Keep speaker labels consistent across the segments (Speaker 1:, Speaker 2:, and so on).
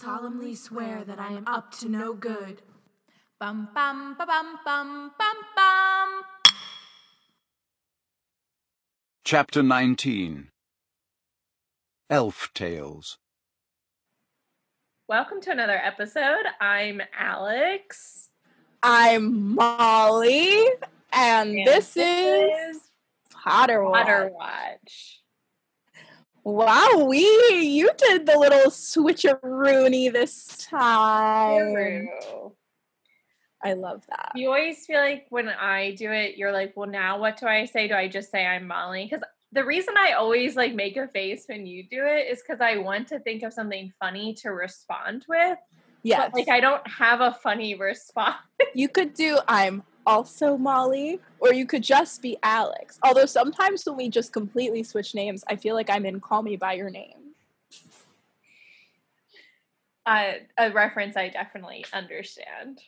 Speaker 1: solemnly swear that I am up to no good.
Speaker 2: Bum bum ba bum bum bum bum.
Speaker 3: Chapter 19 Elf Tails
Speaker 4: Welcome to another episode. I'm Alex.
Speaker 5: I'm Molly, and,
Speaker 4: And
Speaker 5: this,
Speaker 4: this
Speaker 5: is Potter Watch.
Speaker 4: Potter Watch.
Speaker 5: Wow, we you did the little switcheroony this time. I love that.
Speaker 4: You always feel like when I do it, you're like, well, now what do I say? Do I just say I'm Molly? Because the reason I always like make a face when you do it is because I want to think of something funny to respond with.
Speaker 5: Yes,
Speaker 4: But like I don't have a funny response.
Speaker 5: you could do I'm also Molly, or you could just be Alex. Although sometimes when we just completely switch names, I feel like I'm in Call Me by Your Name.
Speaker 4: Uh, a reference I definitely understand.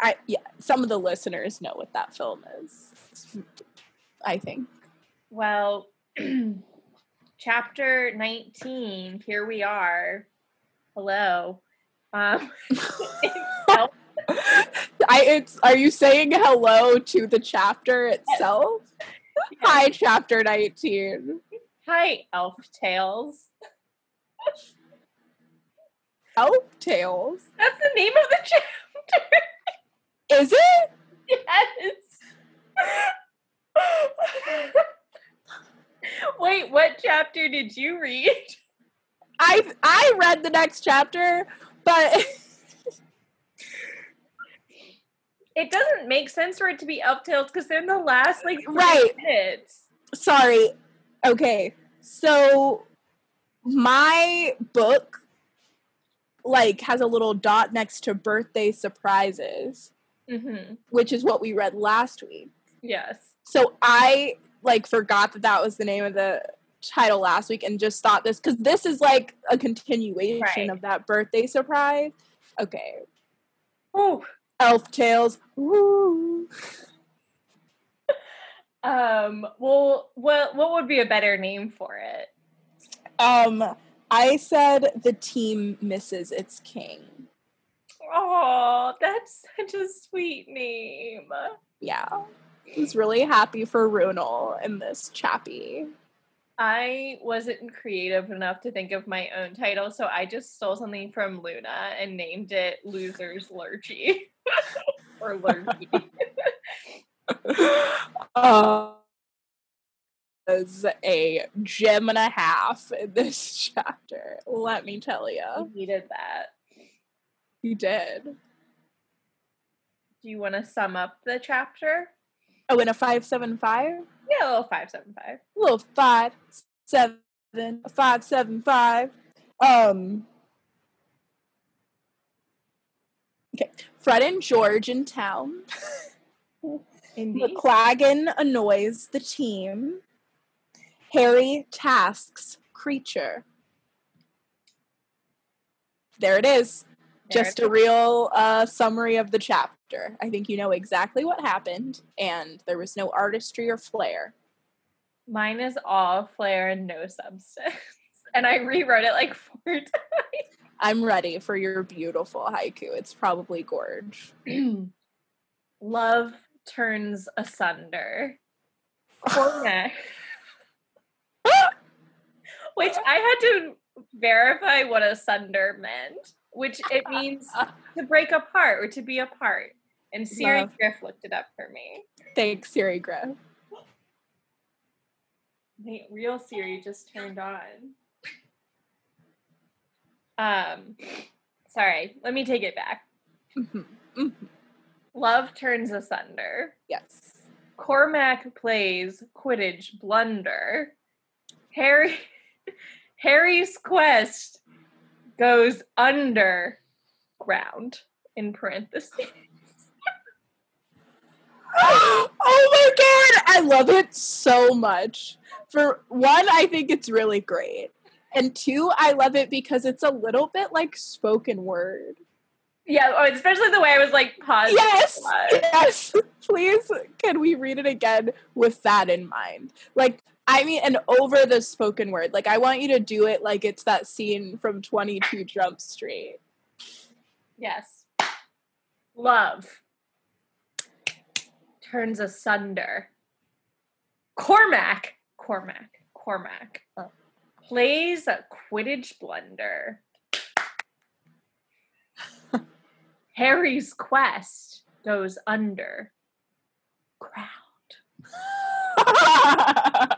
Speaker 5: I yeah, some of the listeners know what that film is. I think.
Speaker 4: Well, chapter 19, here we are. Hello. Um,
Speaker 5: I it's are you saying hello to the chapter itself? Hi, chapter 19.
Speaker 4: hi, Elf Tails.
Speaker 5: Elf Tails.
Speaker 4: That's the name of the chapter.
Speaker 5: Is it?
Speaker 4: yes. Wait, what chapter did you read?
Speaker 5: I I read the next chapter, but
Speaker 4: It doesn't make sense for it to be Elf Tails because they're in the last like
Speaker 5: Right.
Speaker 4: minutes.
Speaker 5: sorry. Okay. So my book like has a little dot next to birthday surprises,
Speaker 4: Mm-hmm.
Speaker 5: which is what we read last week.
Speaker 4: Yes.
Speaker 5: So I like forgot that that was the name of the title last week and just thought this because this is like a continuation
Speaker 4: Right.
Speaker 5: of that birthday surprise. Okay,
Speaker 4: Ooh.
Speaker 5: Elf Tails. Woo.
Speaker 4: Um. Well, what what would be a better name for it?
Speaker 5: Um, I said the team misses its king.
Speaker 4: Oh, that's such a sweet name.
Speaker 5: Yeah, I was really happy for Runel in this chappy.
Speaker 4: I wasn't creative enough to think of my own title, so I just stole something from Luna and named it Losers Lurgy. or Lurky.
Speaker 5: uh, was a gem and a half in this chapter. Let me tell
Speaker 4: you.
Speaker 5: you,
Speaker 4: needed that.
Speaker 5: you did.
Speaker 4: Do you want to sum up the chapter?
Speaker 5: Oh, in a five seven five,
Speaker 4: Yeah, a little five seven five.
Speaker 5: little five seven five seven five. Um. Okay, Fred and George in town.
Speaker 4: Indeed.
Speaker 5: McLaggen annoys the team. Harry tasks creature. There it is. Just a real uh, summary of the chapter. I think you know exactly what happened, and there was no artistry or flair.
Speaker 4: Mine is all flair and no substance. And I rewrote it like four times.
Speaker 5: I'm ready for your beautiful haiku. It's probably gorge.
Speaker 4: Love turns asunder. Cormac. which I had to verify what asunder meant, which it means to break apart or to be apart. And Siri
Speaker 5: Love.
Speaker 4: Griff looked it up for me.
Speaker 5: Thanks, Siri Griff.
Speaker 4: The real Siri just turned on. Um, sorry, let me take it back.
Speaker 5: Mhm, mhm.
Speaker 4: Love turns asunder.
Speaker 5: Yes.
Speaker 4: Cormac plays Quidditch blunder. Harry Harry's quest goes underground in parentheses.
Speaker 5: oh my god, I love it so much. For one, I think it's really great. And two, I love it because it's a little bit like spoken word.
Speaker 4: Yeah, oh, especially the way I was like pausing.
Speaker 5: Yes, yes. Please, can we read it again with that in mind? Like, I mean, and over the spoken word. Like, I want you to do it like it's that scene from 22 Jump Street.
Speaker 4: Yes. Love turns asunder. Cormac, Cormac, Cormac
Speaker 5: Oh.
Speaker 4: plays a Quidditch blunder. Harry's quest goes under. Crowd.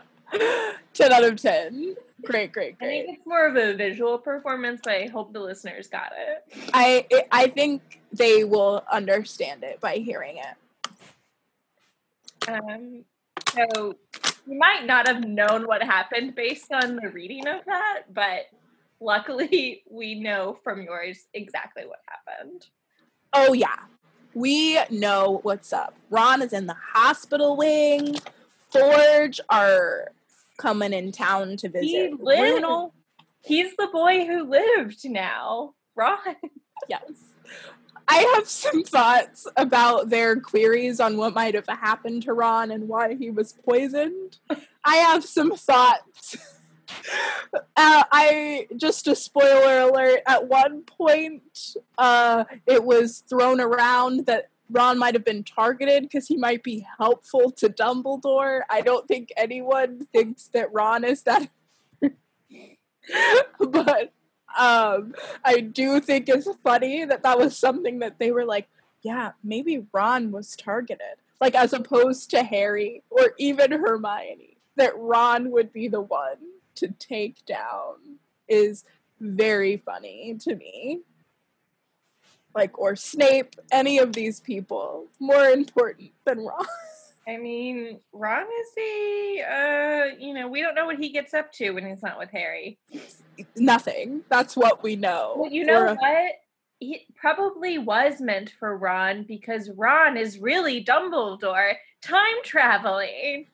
Speaker 5: 10 out of 10. Great, great, great.
Speaker 4: I think it's more of a visual performance, but I hope the listeners got it.
Speaker 5: I I think they will understand it by hearing it.
Speaker 4: Um, so you might not have known what happened based on the reading of that, but luckily we know from yours exactly what happened.
Speaker 5: Oh yeah. We know what's up. Ron is in the hospital wing. Forge are coming in town to visit.
Speaker 4: He lived.
Speaker 5: Bruno.
Speaker 4: He's the boy who lived now. Ron.
Speaker 5: Yes. I have some thoughts about their queries on what might have happened to Ron and why he was poisoned. I have some thoughts. Uh, I just a spoiler alert. At one point, uh, it was thrown around that Ron might have been targeted because he might be helpful to Dumbledore. I don't think anyone thinks that Ron is that, but um, I do think it's funny that that was something that they were like, yeah, maybe Ron was targeted, like as opposed to Harry or even Hermione. That Ron would be the one to take down is very funny to me. Like, or Snape, any of these people, more important than Ron.
Speaker 4: I mean, Ron is a, uh, you know, we don't know what he gets up to when he's not with Harry.
Speaker 5: Nothing. That's what we know.
Speaker 4: Well, you know what? He probably was meant for Ron because Ron is really Dumbledore time traveling.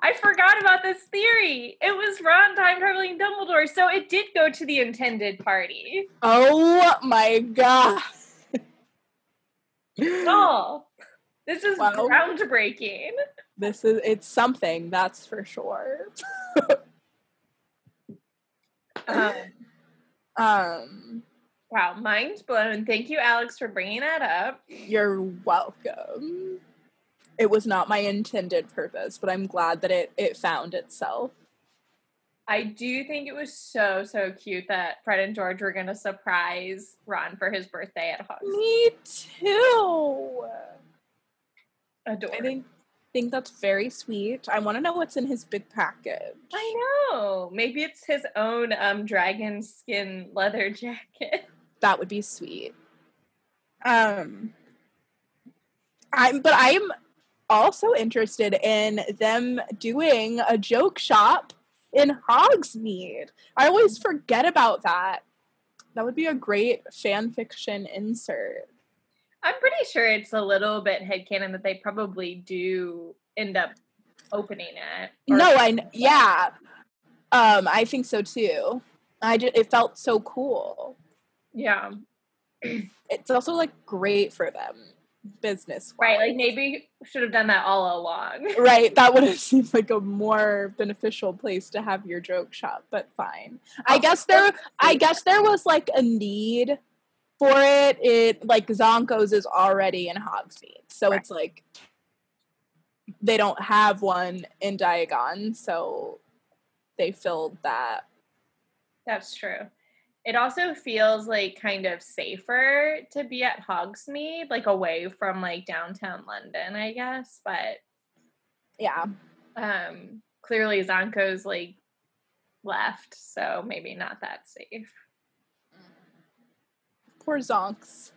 Speaker 4: I forgot about this theory. It was Ron time traveling Dumbledore, so it did go to the intended party.
Speaker 5: Oh my god.
Speaker 4: Oh, this is
Speaker 5: Wow.
Speaker 4: groundbreaking.
Speaker 5: This is it's something, that's for sure.
Speaker 4: Um,
Speaker 5: Um
Speaker 4: wow, mind blown. Thank you, Alex, for bringing that up.
Speaker 5: You're welcome. It was not my intended purpose, but I'm glad that it, it found itself.
Speaker 4: I do think it was so so cute that Fred and George were gonna surprise Ron for his birthday at Hogsmeade.
Speaker 5: Me too.
Speaker 4: Adore.
Speaker 5: I think think that's very sweet. I want to know what's in his big package.
Speaker 4: I know. Maybe it's his own um dragon skin leather jacket.
Speaker 5: That would be sweet. Um I'm but I'm also interested in them doing a joke shop in Hogsmeade. I always forget about that. That would be a great fan fiction insert.
Speaker 4: I'm pretty sure it's a little bit headcanon that they probably do end up opening it.
Speaker 5: No, I yeah. Um I think so too. I just, it felt so cool.
Speaker 4: Yeah.
Speaker 5: It's also like great for them business.
Speaker 4: Right. Like maybe should have done that all along.
Speaker 5: right that would have seemed like a more beneficial place to have your joke shop but fine i
Speaker 4: Oh,
Speaker 5: guess there i guess there was like a need for it it like Zonko's is already in hogsmeade so
Speaker 4: Right.
Speaker 5: it's like they don't have one in diagon so they filled that
Speaker 4: That's true. It also feels like kind of safer to be at Hogsmeade, like away from like downtown London, I guess. But
Speaker 5: yeah
Speaker 4: um clearly Zonko's like left, so maybe not that safe.
Speaker 5: poor zonks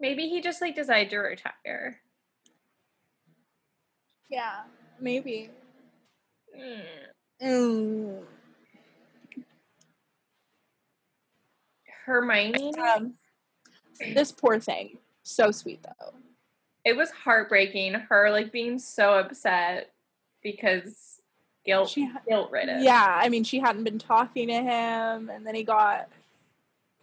Speaker 4: Maybe he just like decided to retire.
Speaker 5: yeah maybe
Speaker 4: Mm.
Speaker 5: mm.
Speaker 4: Hermione,
Speaker 5: um, this poor thing so sweet though
Speaker 4: it was heartbreaking. Her like being so upset because guilt
Speaker 5: She
Speaker 4: guilt ridden.
Speaker 5: Yeah, I mean, she hadn't been talking to him, and then he got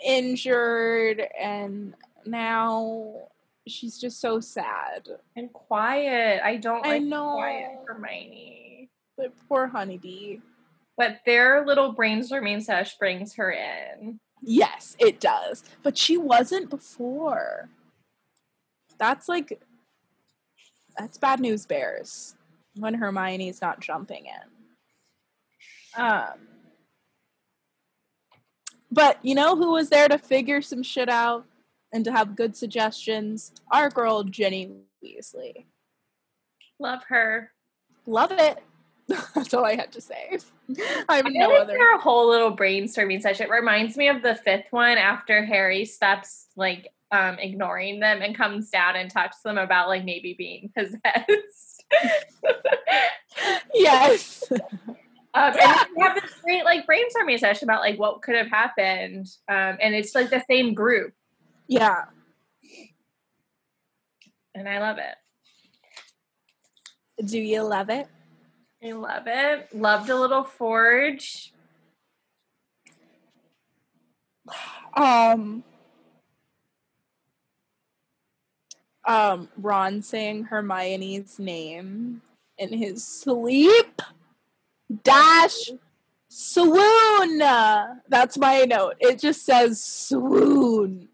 Speaker 5: injured, and now she's just so sad.
Speaker 4: And quiet. I don't
Speaker 5: I
Speaker 4: like
Speaker 5: know.
Speaker 4: quiet Hermione.
Speaker 5: But poor honeybee.
Speaker 4: But their little brainstorming sesh brings her in.
Speaker 5: Yes, it does. But she wasn't before. That's like that's bad news bears when Hermione's not jumping in. Um But you know who was there to figure some shit out and to have good suggestions? Our girl Ginny Weasley.
Speaker 4: Love her.
Speaker 5: Love it. That's all I had to say. I have
Speaker 4: I
Speaker 5: no other.
Speaker 4: their whole little brainstorming session. It reminds me of the fifth one after Harry stops like um ignoring them and comes down and talks to them about like maybe being possessed.
Speaker 5: Yes.
Speaker 4: Um, and then we have this great like brainstorming session about like what could have happened, um, and it's like the same group,
Speaker 5: yeah.
Speaker 4: and I love it.
Speaker 5: Do you love it?
Speaker 4: I love it. Loved a little forge.
Speaker 5: Um um Ron saying Hermione's name in his sleep dash swoon. That's my note. It just says swoon.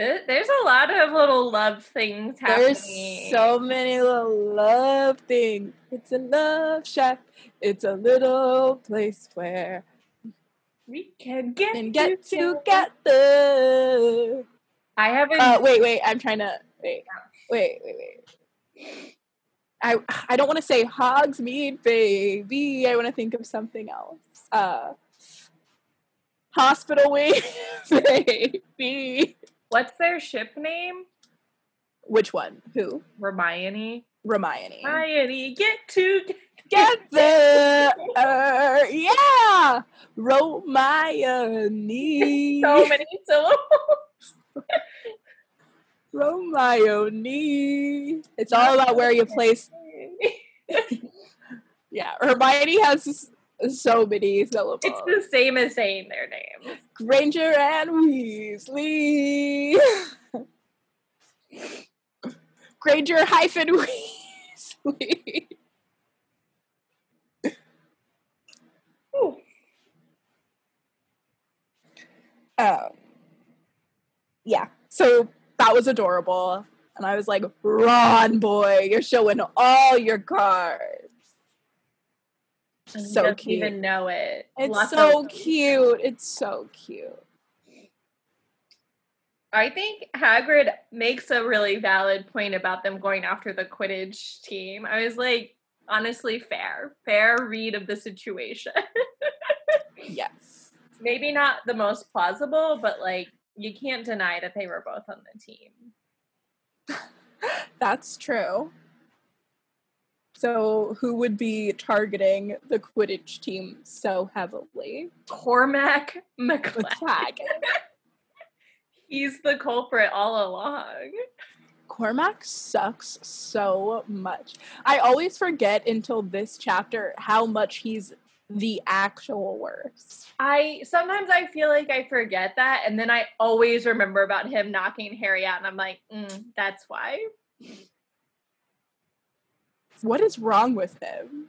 Speaker 4: There- There's a lot of little love things happening.
Speaker 5: There's so many little love things. It's a love shack. It's a little place where
Speaker 4: we can get
Speaker 5: and get
Speaker 4: together.
Speaker 5: together.
Speaker 4: I haven't.
Speaker 5: Uh, wait, wait. I'm trying to wait, wait, wait, wait. I I don't want to say Hogsmeade, baby. I want to think of something else. Uh, hospital wing, baby.
Speaker 4: What's their ship name?
Speaker 5: Which one? Who?
Speaker 4: Hermione.
Speaker 5: Hermione.
Speaker 4: Hermione, get to.
Speaker 5: get there. yeah. Hermione.
Speaker 4: So many syllables.
Speaker 5: Hermione. It's all about where you place. Yeah, Hermione has so many syllables.
Speaker 4: It's the same as saying their name.
Speaker 5: Granger and Weasley. Granger hyphen Weasley. Um, yeah, so that was adorable. And I was like, Ron, boy, you're showing all your cards.
Speaker 4: And
Speaker 5: So cute.
Speaker 4: even know it.
Speaker 5: It's
Speaker 4: Lots
Speaker 5: so cute. It's so cute.
Speaker 4: I think Hagrid makes a really valid point about them going after the Quidditch team. I was like, honestly, fair, fair read of the situation.
Speaker 5: Yes.
Speaker 4: Maybe not the most plausible, but like you can't deny that they were both on the team.
Speaker 5: That's true. So, who would be targeting the Quidditch team so heavily?
Speaker 4: Cormac.
Speaker 5: McLaggen.
Speaker 4: He's the culprit all along.
Speaker 5: Cormac sucks so much. I always forget until this chapter how much he's the actual worst.
Speaker 4: I sometimes I feel like I forget that, and then I always remember about him knocking Harry out, and I'm like, mm, that's why.
Speaker 5: What is wrong with him?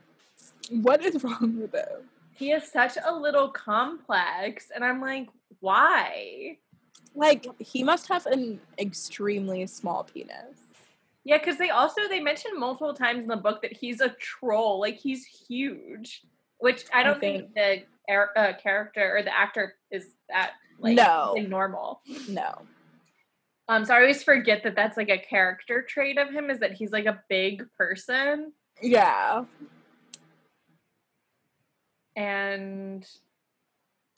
Speaker 5: What is wrong with him?
Speaker 4: He has such a little complex, and I'm like, why?
Speaker 5: Like, he must have an extremely small penis.
Speaker 4: Yeah, because they also they mentioned multiple times in the book that he's a troll, like he's huge, which I
Speaker 5: I
Speaker 4: don't think, the er- uh, character or the actor is that like
Speaker 5: No.
Speaker 4: normal.
Speaker 5: No.
Speaker 4: Um, so I always forget that that's like a character trait of him is that he's like a big person,
Speaker 5: Yeah.
Speaker 4: and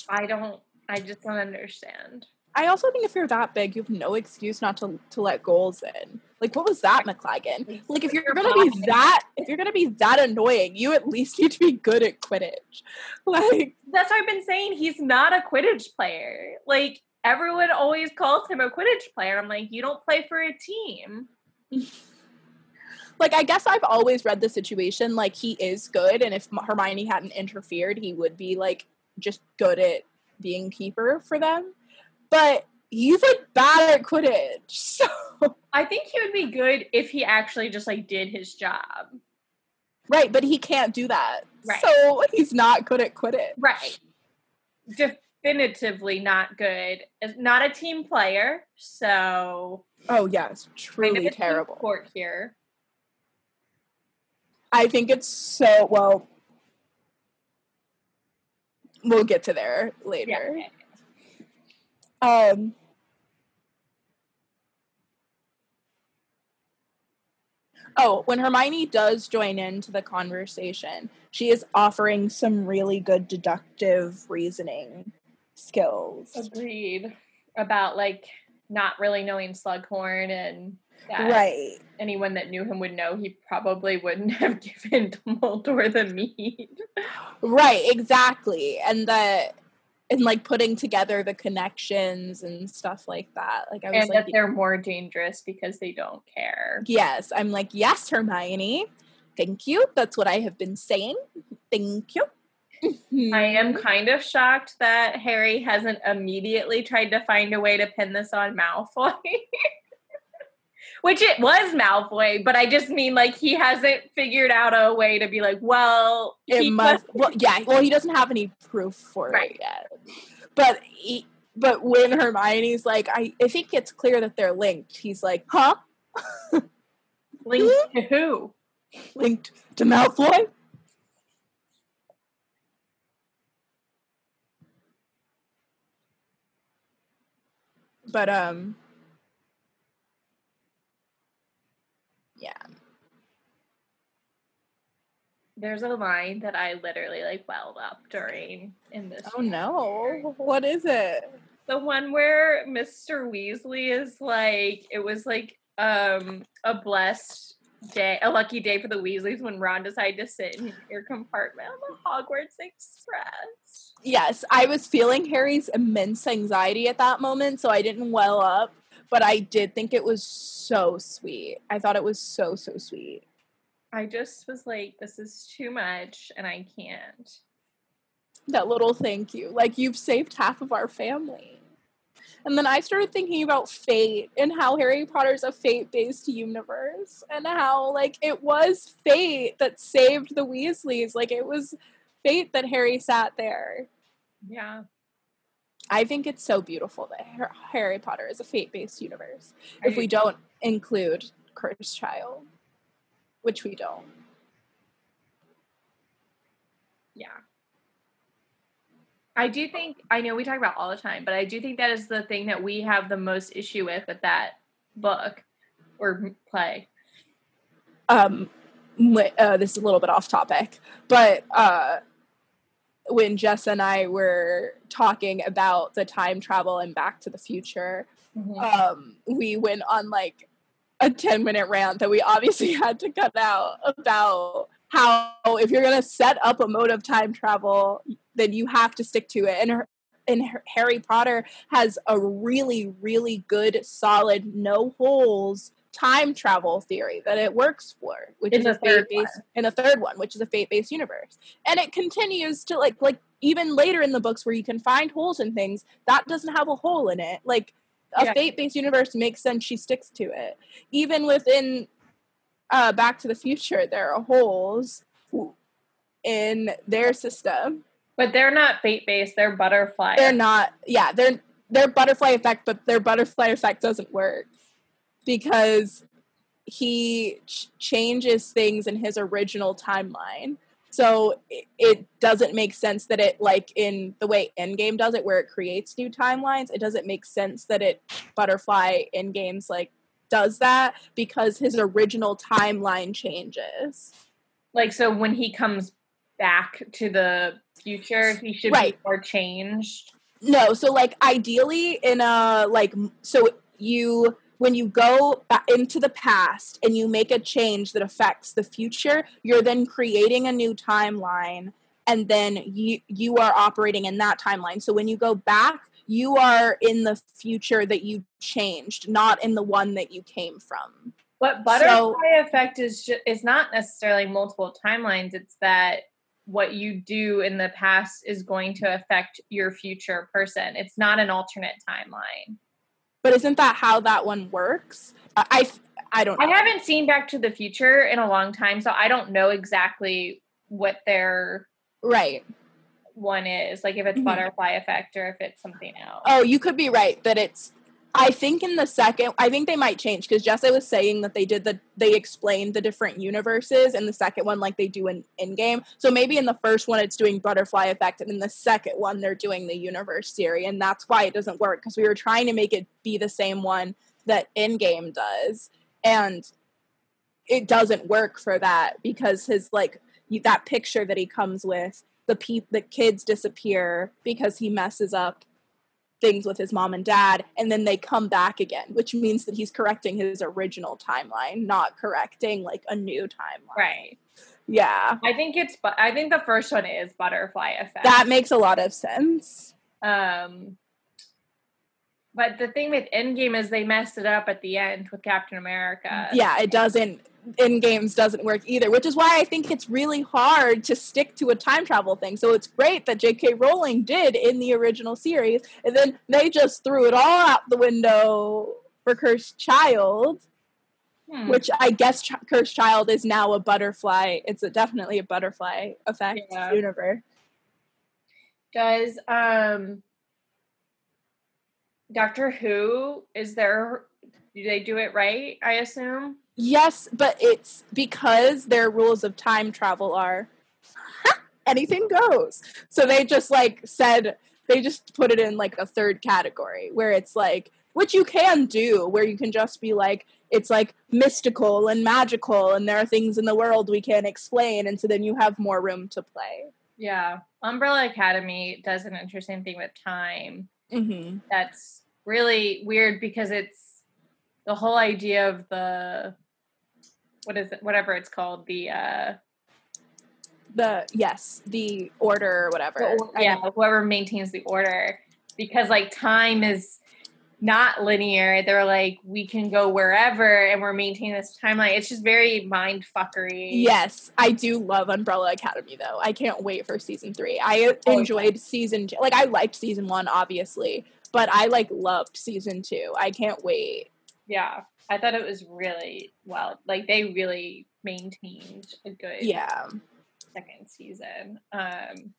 Speaker 4: I don't, I just don't understand.
Speaker 5: I also think if you're that big, you have no excuse not to to let goals in. Like, what was that, McLaggen? Like, if you're gonna be that, if you're gonna be that annoying, you at least need to be good at Quidditch. Like,
Speaker 4: That's what I've been saying. He's not a Quidditch player. Like everyone always calls him a Quidditch player. I'm like, you don't play for a team.
Speaker 5: like I guess I've always read the situation like he is good, and if Hermione hadn't interfered, he would be like just good at being keeper for them. But he's like bad at Quidditch. So
Speaker 4: I think he would be good if he actually just like did his job.
Speaker 5: right, but he can't do that.
Speaker 4: Right.
Speaker 5: So he's not good at Quidditch.
Speaker 4: Right. Definitively not good. Is Not a team player. So
Speaker 5: Oh yes,
Speaker 4: kind of
Speaker 5: truly terrible.
Speaker 4: sport here.
Speaker 5: I think it's so well. We'll get to there
Speaker 4: Yeah.
Speaker 5: later. Um. Oh, when Hermione does join into the conversation, she is offering some really good deductive reasoning skills.
Speaker 4: Agreed. About like not really knowing Slughorn and that
Speaker 5: Right.
Speaker 4: anyone that knew him would know he probably wouldn't have given Dumbledore the mead.
Speaker 5: Right, exactly. And the and like putting together the connections and stuff like that. Like I was
Speaker 4: and
Speaker 5: like
Speaker 4: that they're more dangerous because they don't care.
Speaker 5: Yes, I'm like, yes, Hermione. Thank you. That's what I have been saying. Thank you.
Speaker 4: I mm-hmm. am kind of shocked that Harry hasn't immediately tried to find a way to pin this on Malfoy. Which it was Malfoy, but I just mean like he hasn't figured out a way to be like, well,
Speaker 5: It
Speaker 4: he
Speaker 5: must. Well, yeah. Well, he doesn't have any proof for
Speaker 4: Right.
Speaker 5: it yet. But he, but when Hermione's like, I, I think it's clear that they're linked. He's like, huh?
Speaker 4: linked to who?
Speaker 5: Linked to Malfoy? But um, yeah.
Speaker 4: There's a line that I literally like welled up during in this.
Speaker 5: Oh no! What is it?
Speaker 4: The one where Mr. Weasley is like, it was like um a blessed day, a lucky day for the Weasleys when Ron decided to sit in your compartment on the Hogwarts Express.
Speaker 5: Yes, I was feeling Harry's immense anxiety at that moment, so I didn't well up, but I did think it was so sweet. I thought it was so, so sweet.
Speaker 4: I just was like, this is too much and I can't.
Speaker 5: That little thank you. Like, you've saved half of our family. And then I started thinking about fate and how Harry Potter's a fate based universe and how, like, it was fate that saved the Weasleys. Like, it was fate that Harry sat there.
Speaker 4: Yeah.
Speaker 5: I think it's so beautiful that Harry Potter is a fate based universe.
Speaker 4: I
Speaker 5: if we
Speaker 4: do
Speaker 5: don't include Cursed Child, which we don't.
Speaker 4: Yeah. I do think I know we talk about all the time, but I do think that is the thing that we have the most issue with with that book or play.
Speaker 5: Um, uh, this is a little bit off topic, but uh, when Jess and I were talking about the time travel and Back to the Future, um, we went on like a 10 minute rant that we obviously had to cut out about how if you're going to set up a mode of time travel, then you have to stick to it. And, her, and her- Harry Potter has a really, really good, solid, no holes time travel theory that it works for, which
Speaker 4: In
Speaker 5: is a fate based in the third one, which is a fate based universe. And it continues to like like even later in the books where you can find holes in things, that doesn't have a hole in it. Like a
Speaker 4: Yeah.
Speaker 5: fate based universe makes sense, she sticks to it. Even within uh Back to the Future, there are holes in their system.
Speaker 4: But they're not fate based, they're butterfly.
Speaker 5: They're not yeah, they're their butterfly effect, but their butterfly effect doesn't work because he ch- changes things in his original timeline. So it, it doesn't make sense that it like in the way Endgame does it, where it creates new timelines. It doesn't make sense that it butterfly in games like does that because his original timeline changes.
Speaker 4: like so when he comes back to the future, he should
Speaker 5: Right.
Speaker 4: be more changed.
Speaker 5: No, so like ideally in a like so you when you go into the past and you make a change that affects the future, you're then creating a new timeline and then you you are operating in that timeline. So when you go back, you are in the future that you changed, not in the one that you came from.
Speaker 4: But butterfly effect is ju- is not necessarily multiple timelines. It's that what you do in the past is going to affect your future person. It's not an alternate timeline.
Speaker 5: But isn't that how that one works? I I, I don't. Know.
Speaker 4: I haven't seen Back to the Future in a long time, so I don't know exactly what their
Speaker 5: right.
Speaker 4: One is. Like if it's
Speaker 5: Mhm.
Speaker 4: butterfly effect or if it's something else.
Speaker 5: Oh, you could be right that it's. I think in the second, I think they might change because Jesse was saying that they did the they explained the different universes in the second one like they do in Endgame. So maybe in the first one it's doing butterfly effect, and in the second one they're doing the universe theory, and that's why it doesn't work because we were trying to make it be the same one that Endgame does, and it doesn't work for that because his like that picture that he comes with the pe- the kids disappear because he messes up things with his mom and dad and then they come back again which means that he's correcting his original timeline not correcting like a new timeline
Speaker 4: Right.
Speaker 5: yeah
Speaker 4: I think it's but I think the first one is butterfly effect.
Speaker 5: that makes a lot of sense
Speaker 4: um but the thing with Endgame is they messed it up at the end with Captain America.
Speaker 5: yeah it doesn't Endgame's doesn't work either which is why i think it's really hard to stick to a time travel thing so it's great that jk rowling did in the original series and then they just threw it all out the window for cursed child
Speaker 4: Hmm.
Speaker 5: which I guess Ch- Cursed Child is now a butterfly. It's a, definitely a butterfly effect
Speaker 4: Yeah.
Speaker 5: universe.
Speaker 4: Does um Doctor Who is there do they do it right, I assume?
Speaker 5: Yes, but it's because their rules of time travel are anything goes. So they just like said they just put it in like a third category where it's like which you can do where you can just be like it's like mystical and magical and there are things in the world we can't explain and so then you have more room to play.
Speaker 4: Yeah. Umbrella Academy does an interesting thing with time.
Speaker 5: Mm-hmm.
Speaker 4: That's really weird because it's the whole idea of the what is it whatever it's called the uh
Speaker 5: The yes, the order or whatever.
Speaker 4: the or- yeah whoever maintains the order because like time is not linear they're like we can go wherever and we're maintaining this timeline it's just very mind fuckery
Speaker 5: Yes, I do love Umbrella Academy though. I can't wait for season three. I
Speaker 4: Oh,
Speaker 5: enjoyed season two. Like I liked season one, obviously, but I like loved season two. I can't wait.
Speaker 4: yeah i thought it was really well like they really maintained a good
Speaker 5: Yeah.
Speaker 4: second season um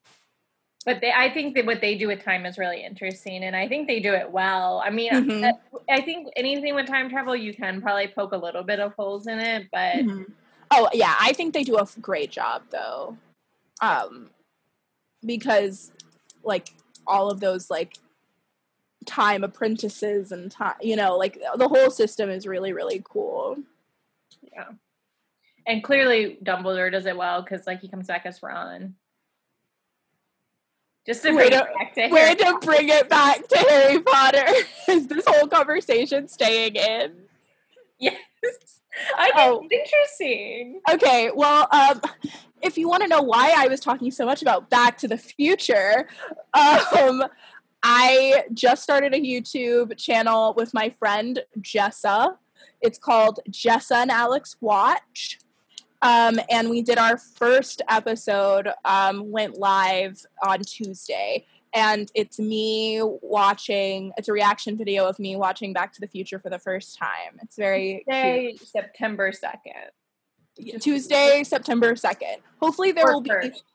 Speaker 4: but they i think that what they do with time is really interesting and i think they do it well i mean
Speaker 5: Mhm.
Speaker 4: I, I think anything with time travel you can probably poke a little bit of holes in it but
Speaker 5: Mhm. Oh yeah, I think they do a f- great job though. Um because like all of those like time apprentices and time you know, like the whole system is really really cool.
Speaker 4: Yeah. And clearly Dumbledore does it well because like he comes back as Ron. Just to bring
Speaker 5: to-
Speaker 4: it back to
Speaker 5: to bring it back to Harry Potter. Is this whole conversation staying in?
Speaker 4: Yes. I think
Speaker 5: Oh.
Speaker 4: it's interesting.
Speaker 5: Okay, well, um, if you want to know why I was talking so much about Back to the Future, um, I just started a YouTube channel with my friend Jessa. It's called Jessa and Alex Watch. Um, and we did our first episode, um, went live on Tuesday. And it's me watching, it's a reaction video of me watching Back to the Future for the first time. It's very cute.
Speaker 4: September 2nd.
Speaker 5: Tuesday, September 2nd. Hopefully there
Speaker 4: Or
Speaker 5: will be
Speaker 4: first. September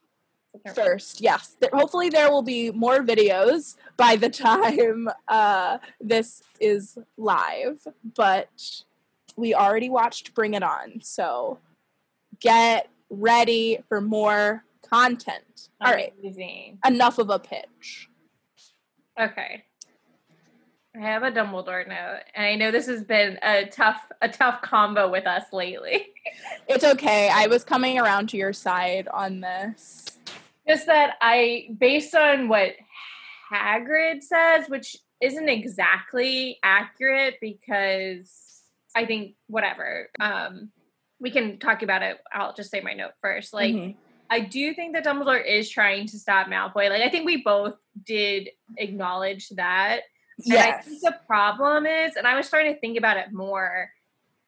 Speaker 5: first. Yes. Hopefully there will be more videos by the time uh, this is live, but we already watched Bring It On. So get ready for more content. All right.
Speaker 4: Amazing.
Speaker 5: Enough of a pitch.
Speaker 4: Okay. I have a Dumbledore note, and I know this has been a tough, a tough combo with us lately.
Speaker 5: It's okay. I was coming around to your side on this.
Speaker 4: Just that I, based on what Hagrid says, which isn't exactly accurate because I think whatever. Um, we can talk about it. I'll just say my note first. Like,
Speaker 5: Mhm.
Speaker 4: I do think that Dumbledore is trying to stop Malfoy. Like, I think we both did acknowledge that. And I think
Speaker 5: yes.
Speaker 4: the problem is, and I was starting to think about it more,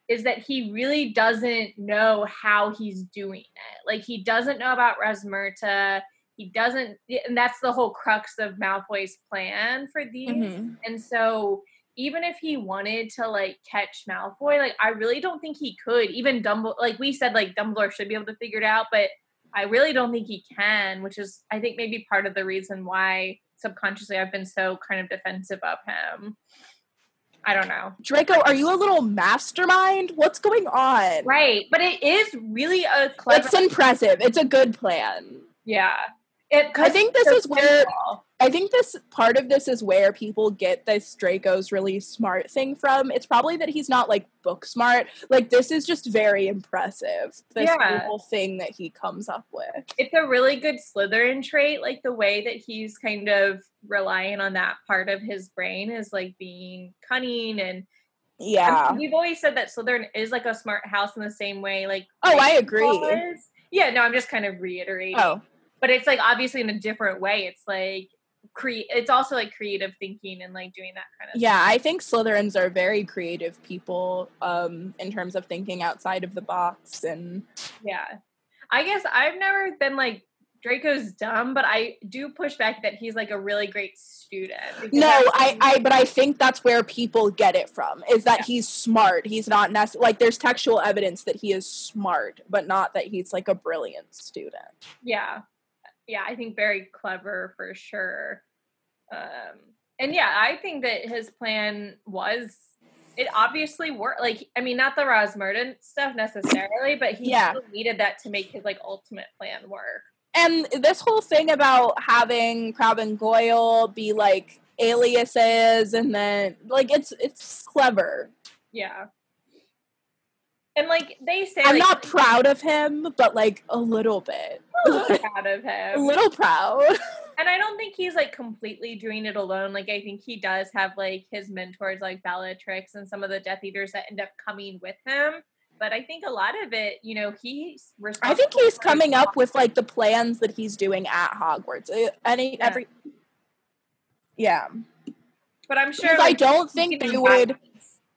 Speaker 4: is that he really doesn't know how he's doing it. Like he doesn't know about Rosmerta. He doesn't, and that's the whole crux of Malfoy's plan for these.
Speaker 5: Mhm.
Speaker 4: And so even if he wanted to like catch Malfoy, like I really don't think he could. Even Dumbledore, like we said, like Dumbledore should be able to figure it out, but I really don't think he can, which is I think maybe part of the reason why subconsciously I've been so kind of defensive of him. I don't know.
Speaker 5: Draco, are you a little mastermind? What's going on?
Speaker 4: Right, but it is really a clever.
Speaker 5: It's impressive. It's a good plan.
Speaker 4: Yeah, it.
Speaker 5: I think this is where. I think this part of this is where people get this Draco's really smart thing from. It's probably that he's not like book smart. Like this is just very impressive. This
Speaker 4: Yeah.
Speaker 5: whole thing that he comes up with.
Speaker 4: it's a really good Slytherin trait. Like the way that he's kind of relying on that part of his brain is like being cunning and I
Speaker 5: Yeah.
Speaker 4: mean, we've always said that Slytherin is like a smart house in the same way. Like
Speaker 5: Oh, I agree.
Speaker 4: Is. Yeah, no, I'm just kind of reiterating.
Speaker 5: Oh,
Speaker 4: but it's like obviously in a different way. It's like create. It's also like creative thinking and like doing that kind of.
Speaker 5: yeah. I think Slytherins are very creative people um, in terms of thinking outside of the box and
Speaker 4: Yeah. I guess I've never been like Draco's dumb, but I do push back that he's like a really great student.
Speaker 5: No, I, I, but I think that's where people get it from is that
Speaker 4: Yeah.
Speaker 5: he's smart. He's not necessarily like there's textual evidence that he is smart, but not that he's like a brilliant student.
Speaker 4: yeah yeah i think very clever for sure um and yeah i think that his plan was it obviously worked like i mean not the Rosmerden stuff necessarily but he
Speaker 5: Yeah.
Speaker 4: needed that to make his like ultimate plan work
Speaker 5: And this whole thing about having Crabbe and Goyle be like aliases and then like it's it's clever.
Speaker 4: yeah and like they say
Speaker 5: I'm
Speaker 4: like,
Speaker 5: not proud of him, but like a little bit.
Speaker 4: A little proud of him.
Speaker 5: a little proud.
Speaker 4: and i don't think he's like completely doing it alone like i think he does have like his mentors like bellatrix and some of the death eaters that end up coming with him but i think a lot of it you know he's
Speaker 5: I think he's coming up with like the plans that he's doing at Hogwarts. Any
Speaker 4: Yeah.
Speaker 5: every Yeah.
Speaker 4: but i'm sure
Speaker 5: Because I don't think they would
Speaker 4: guidance.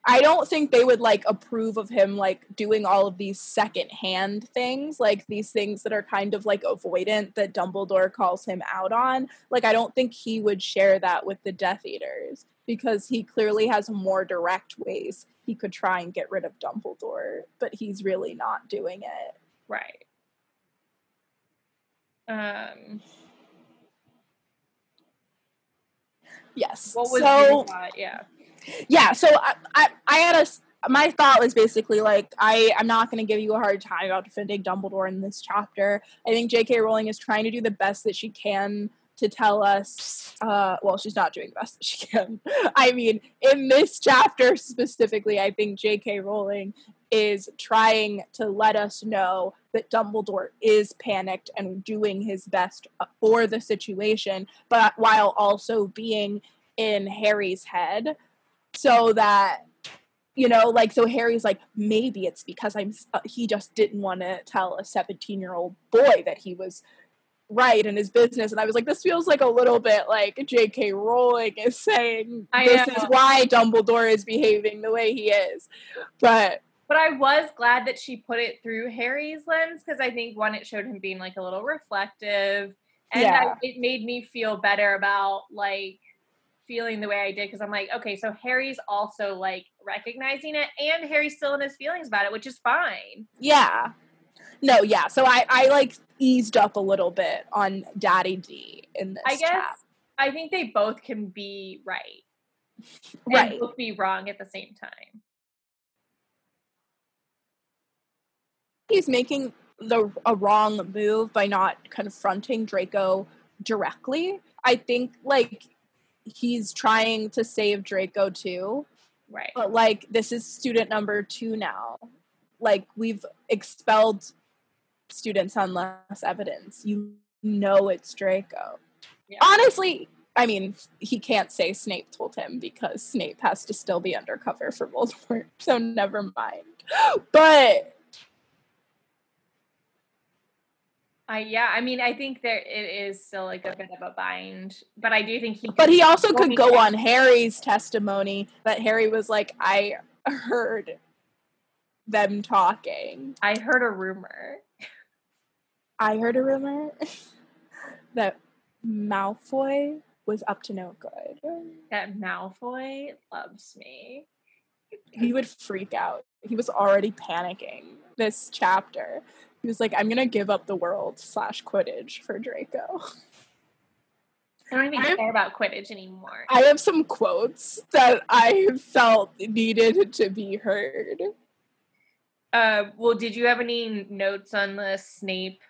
Speaker 5: I don't think they would like approve of him like doing all of these secondhand things, like these things that are kind of like avoidant that Dumbledore calls him out on. Like I don't think he would share that with the Death Eaters because he clearly has more direct ways he could try and get rid of Dumbledore, but he's really not doing it.
Speaker 4: right um
Speaker 5: Yes.
Speaker 4: what was
Speaker 5: so
Speaker 4: your thought? yeah
Speaker 5: yeah so I, I i had a my thought was basically like i i'm not going to give you a hard time about defending dumbledore in this chapter. I think jk rowling is trying to do the best that she can to tell us uh well she's not doing the best that she can. I mean in this chapter specifically i think jk rowling is trying to let us know that Dumbledore is panicked and doing his best uh, for the situation, but while also being in Harry's head so that you know like so harry's like maybe it's because i'm uh, he just didn't want to tell a 17 year old boy that he was right in his business. And i was like this feels like a little bit like jk rowling is saying
Speaker 4: I
Speaker 5: this is why dumbledore is behaving the way he is. But
Speaker 4: but i was glad that she put it through harry's lens because i think one it showed him being like a little reflective and
Speaker 5: Yeah.
Speaker 4: I, it made me feel better about like feeling the way i did because i'm like okay so harry's also like recognizing it and harry's still in his feelings about it which is fine
Speaker 5: yeah no yeah so i i like eased up a little bit on daddy d in this
Speaker 4: I guess
Speaker 5: chap.
Speaker 4: I think they both can be right. And
Speaker 5: right
Speaker 4: both be wrong at the same time.
Speaker 5: he's making the a wrong move by not confronting Draco directly. I think like he's trying to save Draco too,
Speaker 4: Right.
Speaker 5: but like this is student number 2 now. Like we've expelled students on less evidence. You know it's Draco.
Speaker 4: Yeah.
Speaker 5: Honestly, I mean, he can't say Snape told him because Snape has to still be undercover for Voldemort. So never mind. But
Speaker 4: I yeah, I mean I think there it is still like a bit of a bind, but I do think he
Speaker 5: But he also could go on Harry's testimony that Harry was like, I heard them talking.
Speaker 4: I heard a rumor.
Speaker 5: I heard a rumor that Malfoy was up to no good.
Speaker 4: That Malfoy loves me.
Speaker 5: He would freak out. He was already panicking this chapter. He was like, I'm gonna give up the world slash Quidditch for Draco.
Speaker 4: I don't even
Speaker 5: I-
Speaker 4: care about Quidditch anymore.
Speaker 5: I have some quotes that I felt needed to be heard.
Speaker 4: Uh, well, did you have any notes on the Snape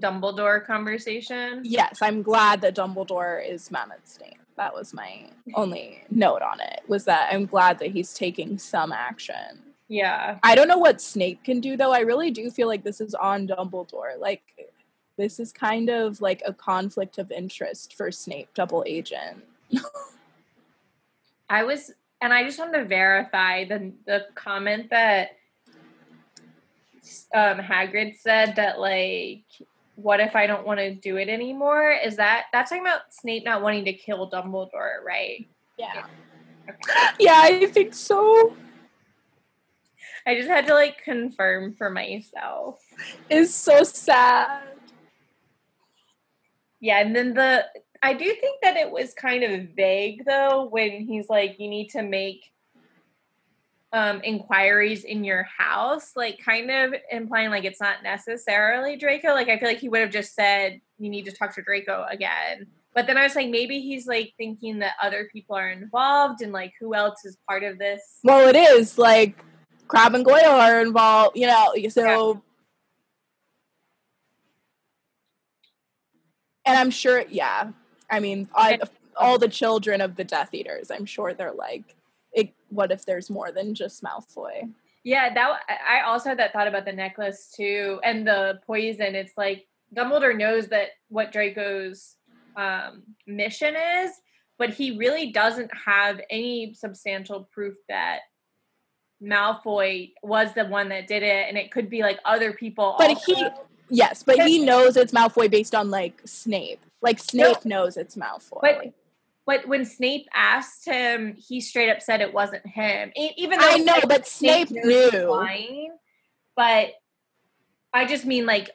Speaker 4: Dumbledore conversation?
Speaker 5: Yes, I'm glad that Dumbledore is mad at Snape. That was my only note on it. Was that I'm glad that he's taking some action.
Speaker 4: Yeah.
Speaker 5: I don't know what Snape can do though. I really do feel like this is on Dumbledore. Like this is kind of like a conflict of interest for Snape, double agent.
Speaker 4: I was, and I just wanted to verify the the comment that um, Hagrid said that like, what if I don't want to do it anymore? Is that that's talking about Snape not wanting to kill Dumbledore, right?
Speaker 5: Yeah.
Speaker 4: Okay.
Speaker 5: Yeah, I think so.
Speaker 4: I just had to like confirm for myself.
Speaker 5: It's so sad.
Speaker 4: Yeah, and then the I do think that it was kind of vague though when he's like, you need to make um inquiries in your house, like kind of implying like it's not necessarily Draco. Like I feel like he would have just said you need to talk to Draco again. But then I was like, maybe he's like thinking that other people are involved and like who else is part of this.
Speaker 5: Well, it is like Crabbe and Goyle are involved, you know, so. And I'm sure, yeah. I mean, I, all the children of the Death Eaters, I'm sure they're like, it, what if there's more than just Malfoy?
Speaker 4: Yeah, that I also had that thought about the necklace too, and the poison. It's like Dumbledore knows that what Draco's um, mission is, but he really doesn't have any substantial proof that Malfoy was the one that did it, and it could be like other people.
Speaker 5: But
Speaker 4: also.
Speaker 5: he, yes, but he knows it's Malfoy based on like Snape. Like Snape knows it's Malfoy.
Speaker 4: But- But when Snape asked him, he straight up said it wasn't him. Even though
Speaker 5: I know,
Speaker 4: like,
Speaker 5: but Snape
Speaker 4: he's
Speaker 5: knew.
Speaker 4: lying, but I just mean like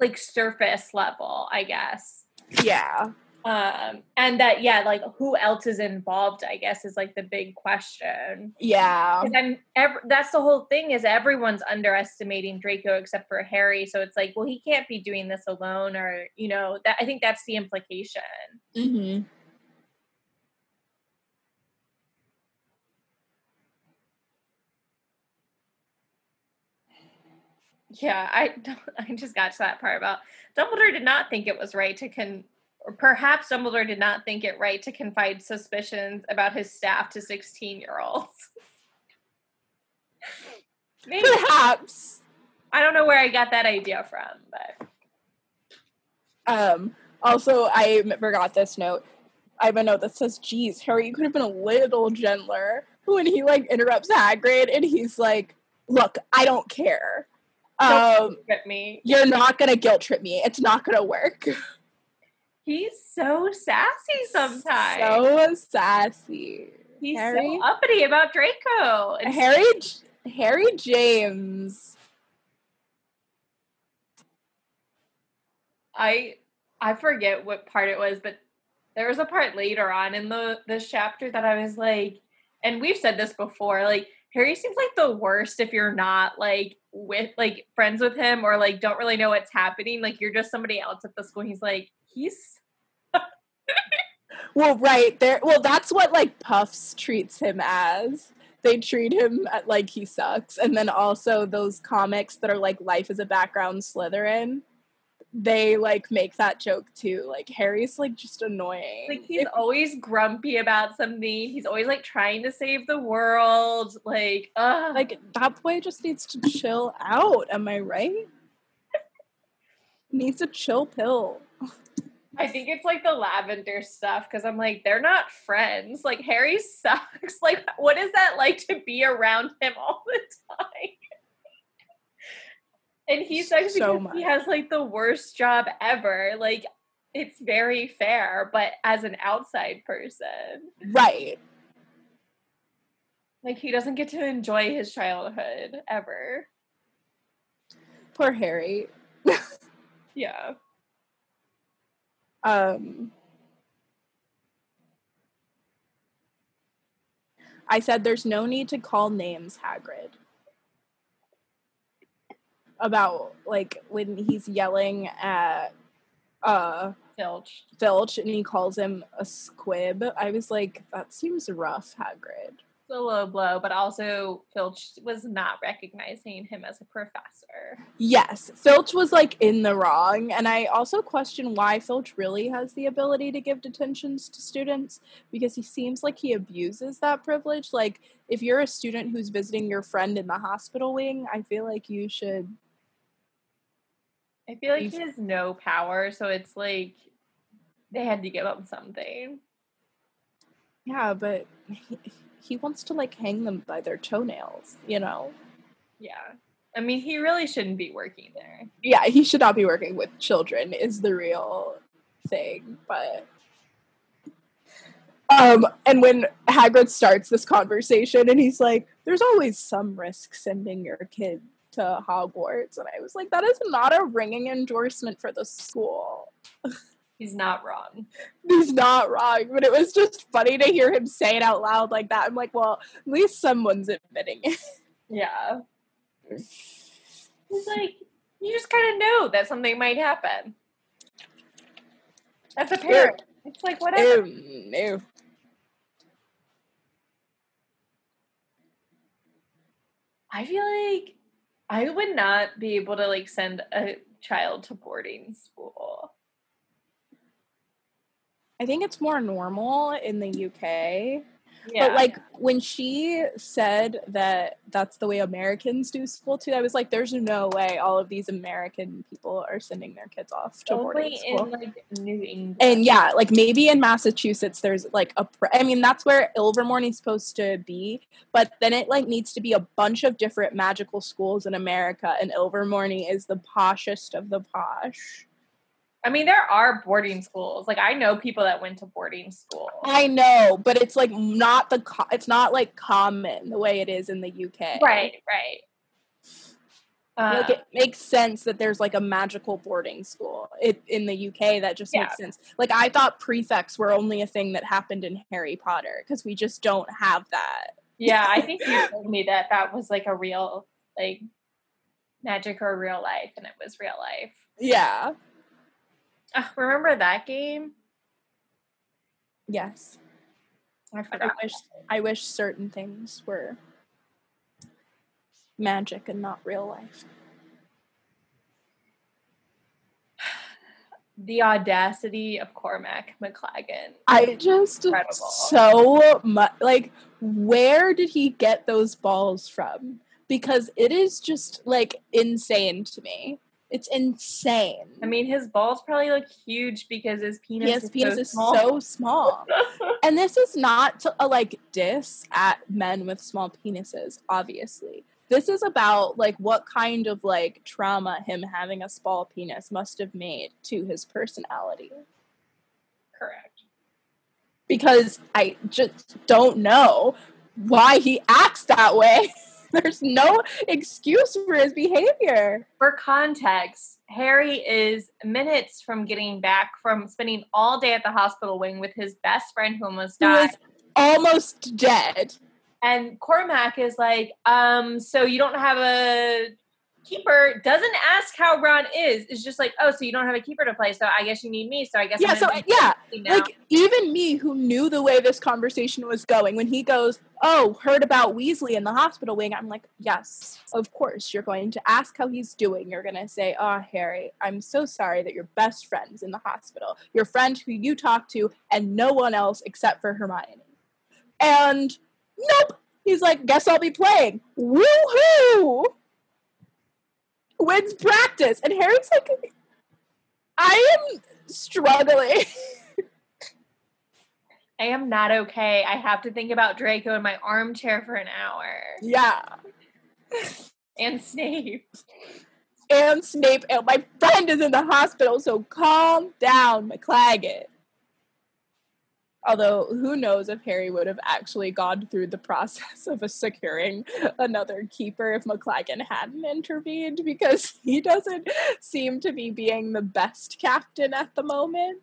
Speaker 4: like surface level, I guess.
Speaker 5: yeah.
Speaker 4: Um, and that yeah, like who else is involved? I guess is like the big question.
Speaker 5: yeah
Speaker 4: and ev- that's the whole thing is everyone's underestimating Draco except for Harry. So it's like, well, he can't be doing this alone, or you know, that I think that's the implication.
Speaker 5: Mm-hmm.
Speaker 4: Yeah, I I just got to that part about Dumbledore did not think it was right to con perhaps Dumbledore did not think it right to confide suspicions about his staff to 16 year olds. Maybe
Speaker 5: Perhaps.
Speaker 4: I don't know where I got that idea from, but
Speaker 5: Um, also, I forgot this note. I have a note that says, geez, Harry, you could have been a little gentler when he like interrupts Hagrid and he's like, look, I don't care.
Speaker 4: don't
Speaker 5: Um,
Speaker 4: me.
Speaker 5: you're not gonna guilt trip me. It's not gonna work.
Speaker 4: He's so sassy sometimes.
Speaker 5: So sassy.
Speaker 4: He's
Speaker 5: Harry?
Speaker 4: so uppity about Draco. And
Speaker 5: Harry Harry James.
Speaker 4: I I forget what part it was, but there was a part later on in the this chapter that I was like, and we've said this before, like Harry seems like the worst if you're not like with like friends with him or like don't really know what's happening. Like you're just somebody else at the school. He's like, he's
Speaker 5: Well, right there. Well, that's what like Puffs treats him as. They treat him at, like he sucks, and then also those comics that are like "Life is a Background Slytherin." They like make that joke too. Like Harry's like just annoying.
Speaker 4: like he's
Speaker 5: If-
Speaker 4: always grumpy about something. He's always like trying to save the world. Like, uh
Speaker 5: like that boy just needs to chill out. Am I right? needs a chill pill.
Speaker 4: I think it's like the lavender stuff because I'm like, they're not friends. Like Harry sucks. Like, what is that like to be around him all the time? and he sucks
Speaker 5: So
Speaker 4: because he has like the worst job ever. Like, it's very fair, but as an outside person,
Speaker 5: Right.
Speaker 4: like he doesn't get to enjoy his childhood ever.
Speaker 5: Poor Harry.
Speaker 4: Yeah.
Speaker 5: Um, I said there's no need to call names, Hagrid. About like when he's yelling at uh
Speaker 4: Filch.
Speaker 5: Filch and he calls him a squib. I was like, that seems rough, Hagrid.
Speaker 4: A low blow, but also Filch was not recognizing him as a professor.
Speaker 5: Yes, Filch was like in the wrong, and I also question why Filch really has the ability to give detentions to students because he seems like he abuses that privilege. Like, if you're a student who's visiting your friend in the hospital wing, I feel like you should.
Speaker 4: I feel like he has no power, so it's like they had to give up something.
Speaker 5: Yeah, but he, wants to like hang them by their toenails, you know?
Speaker 4: Yeah. I mean, he really shouldn't be working there.
Speaker 5: Yeah, he should not be working with children, is the real thing, but. Um, and when Hagrid starts this conversation and he's like, there's always some risk sending your kid to Hogwarts. And I was like, that is not a ringing endorsement for the school.
Speaker 4: He's not wrong.
Speaker 5: He's not wrong, but it was just funny to hear him say it out loud like that. I'm like, well, at least someone's admitting it.
Speaker 4: Yeah. He's like, you just kind of know that something might happen. As a parent, it's like whatever.
Speaker 5: Ew, ew.
Speaker 4: I feel like I would not be able to like send a child to boarding school.
Speaker 5: I think it's more normal in the UK.
Speaker 4: Yeah.
Speaker 5: But like when she said that that's the way Americans do school too, I was like, there's no way all of these American people are sending their kids off to boarding school.
Speaker 4: in like New England.
Speaker 5: and yeah, like maybe in Massachusetts, there's like a. Pre- I mean, that's where Ilvermorny is supposed to be, but then it like needs to be a bunch of different magical schools in America, and Ilvermorny is the poshest of the posh.
Speaker 4: I mean, there are boarding schools. Like I know people that went to boarding school.
Speaker 5: I know, but it's like not the. Co- it's not like common the way it is in the UK.
Speaker 4: Right, right. Uh,
Speaker 5: like it makes sense that there's like a magical boarding school it, in the UK that just makes sense. Like I thought prefects were only a thing that happened in Harry Potter because we just don't have that.
Speaker 4: yeah, I think you told me that that was like a real like magic or real life, and it was real life.
Speaker 5: Yeah.
Speaker 4: Uh, remember that game?
Speaker 5: Yes.
Speaker 4: I
Speaker 5: I
Speaker 4: forgot.
Speaker 5: wish I wish certain things were magic and not real life.
Speaker 4: The audacity of Cormac McLaggen.
Speaker 5: I just
Speaker 4: Incredible.
Speaker 5: so much like where did he get those balls from? Because it is just like insane to me. It's insane.
Speaker 4: I mean, his balls probably look huge because his penis,
Speaker 5: his
Speaker 4: is,
Speaker 5: penis
Speaker 4: so
Speaker 5: is
Speaker 4: small.
Speaker 5: so small. and this is not to, a like diss at men with small penises, obviously. This is about like what kind of like trauma him having a small penis must have made to his personality.
Speaker 4: Correct.
Speaker 5: Because I just don't know why he acts that way. There's no excuse for his behavior.
Speaker 4: For context, Harry is minutes from getting back from spending all day at the hospital wing with his best friend who almost died.
Speaker 5: almost dead.
Speaker 4: And Cormac is like, um, so you don't have a keeper, doesn't ask how Ron is. It's just like, oh, so you don't have a keeper to play, so I guess you need me. So I guess I'm
Speaker 5: Yeah, so yeah, like even me who knew the way this conversation was going when he goes oh heard about weasley in the hospital wing i'm like yes of course you're going to ask how he's doing you're going to say oh harry i'm so sorry that your best friend's in the hospital your friend who you talk to and no one else except for hermione and nope he's like guess i'll be playing woohoo wins practice and harry's like i am struggling
Speaker 4: I am not okay. I have to think about Draco in my armchair for an hour.
Speaker 5: yeah
Speaker 4: And Snape.
Speaker 5: and Snape and my friend is in the hospital, so calm down, McLaggen. Although, who knows if Harry would have actually gone through the process of securing another keeper if McLaggen hadn't intervened, because he doesn't seem to be being the best captain at the moment.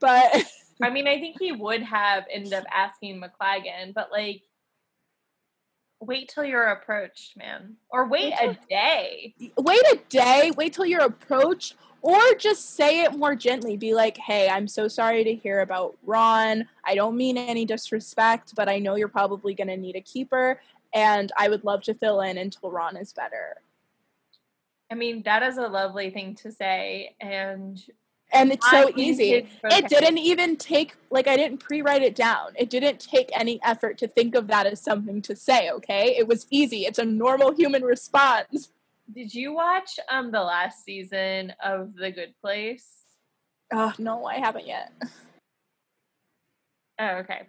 Speaker 5: But
Speaker 4: I mean, I think he would have ended up asking McLaggen, but like wait till you're approached, man. Or wait a day.
Speaker 5: Wait a day, wait till you're approached, or just say it more gently. Be like, hey, I'm so sorry to hear about Ron. I don't mean any disrespect, but I know you're probably going to need a keeper, and I would love to fill in until Ron is better.
Speaker 4: I mean, that is a lovely thing to say. And
Speaker 5: and it's so easy. It didn't even take like I didn't pre-write it down. It didn't take any effort to think of that as something to say, okay? It was easy. It's a normal human response.
Speaker 4: Did you watch um the last season of The Good Place?
Speaker 5: Oh, no, I haven't yet.
Speaker 4: Oh, okay.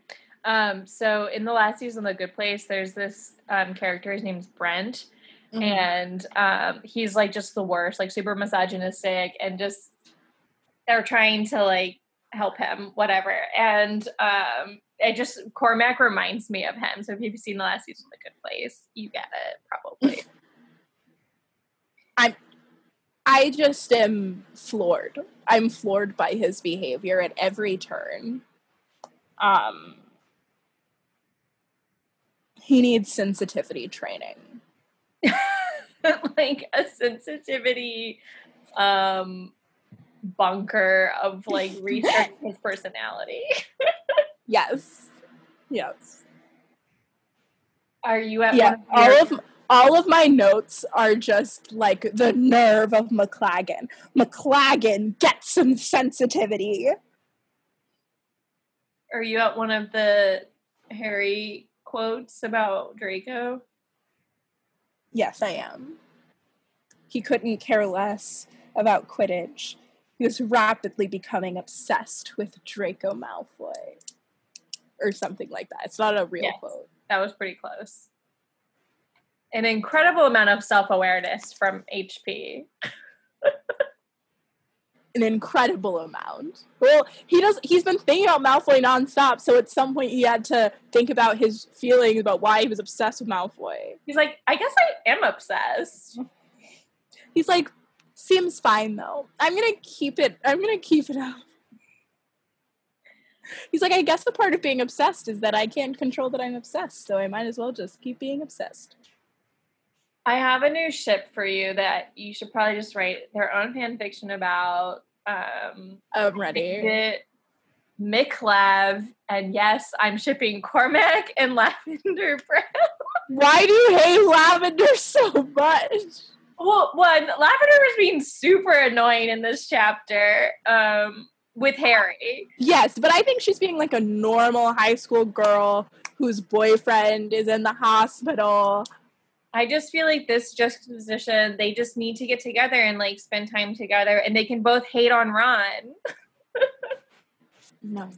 Speaker 4: Um, so in the last season of The Good Place, there's this um character, his name's Brent,
Speaker 5: Mm-hmm.
Speaker 4: and um he's like just the worst, like super misogynistic and just they're trying to like help him, whatever. And um it just Cormac reminds me of him. So if you've seen the last season of The Good Place, you get it probably.
Speaker 5: I just am floored. I'm floored by his behavior at every turn. Um he needs sensitivity training.
Speaker 4: like a sensitivity um bunker of like researching his personality.
Speaker 5: Yes. Yes.
Speaker 4: Are you at
Speaker 5: Yeah,
Speaker 4: one
Speaker 5: all of all of my notes are just like the nerve of McLaggen. McLaggen, get some sensitivity.
Speaker 4: are you at one of the Harry quotes about Draco?
Speaker 5: Yes, I am. He couldn't care less about Quidditch. He was rapidly becoming obsessed with Draco Malfoy. Or something like that. It's not a real
Speaker 4: Yes.
Speaker 5: quote.
Speaker 4: That was pretty close. An incredible amount of self-awareness from HP.
Speaker 5: An incredible amount. Well, he does he's been thinking about Malfoy nonstop, so at some point he had to think about his feelings about why he was obsessed with Malfoy.
Speaker 4: He's like, I guess I am obsessed.
Speaker 5: He's like, seems fine though. I'm gonna keep it. I'm gonna keep it up. He's like, I guess the part of being obsessed is that I can't control that I'm obsessed, so I might as well just keep being obsessed.
Speaker 4: I have a new ship for you that you should probably just write their own fan fiction about. Um,
Speaker 5: I'm ready.
Speaker 4: McLav, and yes, I'm shipping Cormac and Lavender Brown.
Speaker 5: Why do you hate lavender so much?
Speaker 4: Well, one, Lavender was being super annoying in this chapter um, with Harry.
Speaker 5: Yes, but I think she's being like a normal high school girl whose boyfriend is in the hospital.
Speaker 4: I just feel like this juxtaposition, they just need to get together and like spend time together, and they can both hate on Ron.
Speaker 5: No.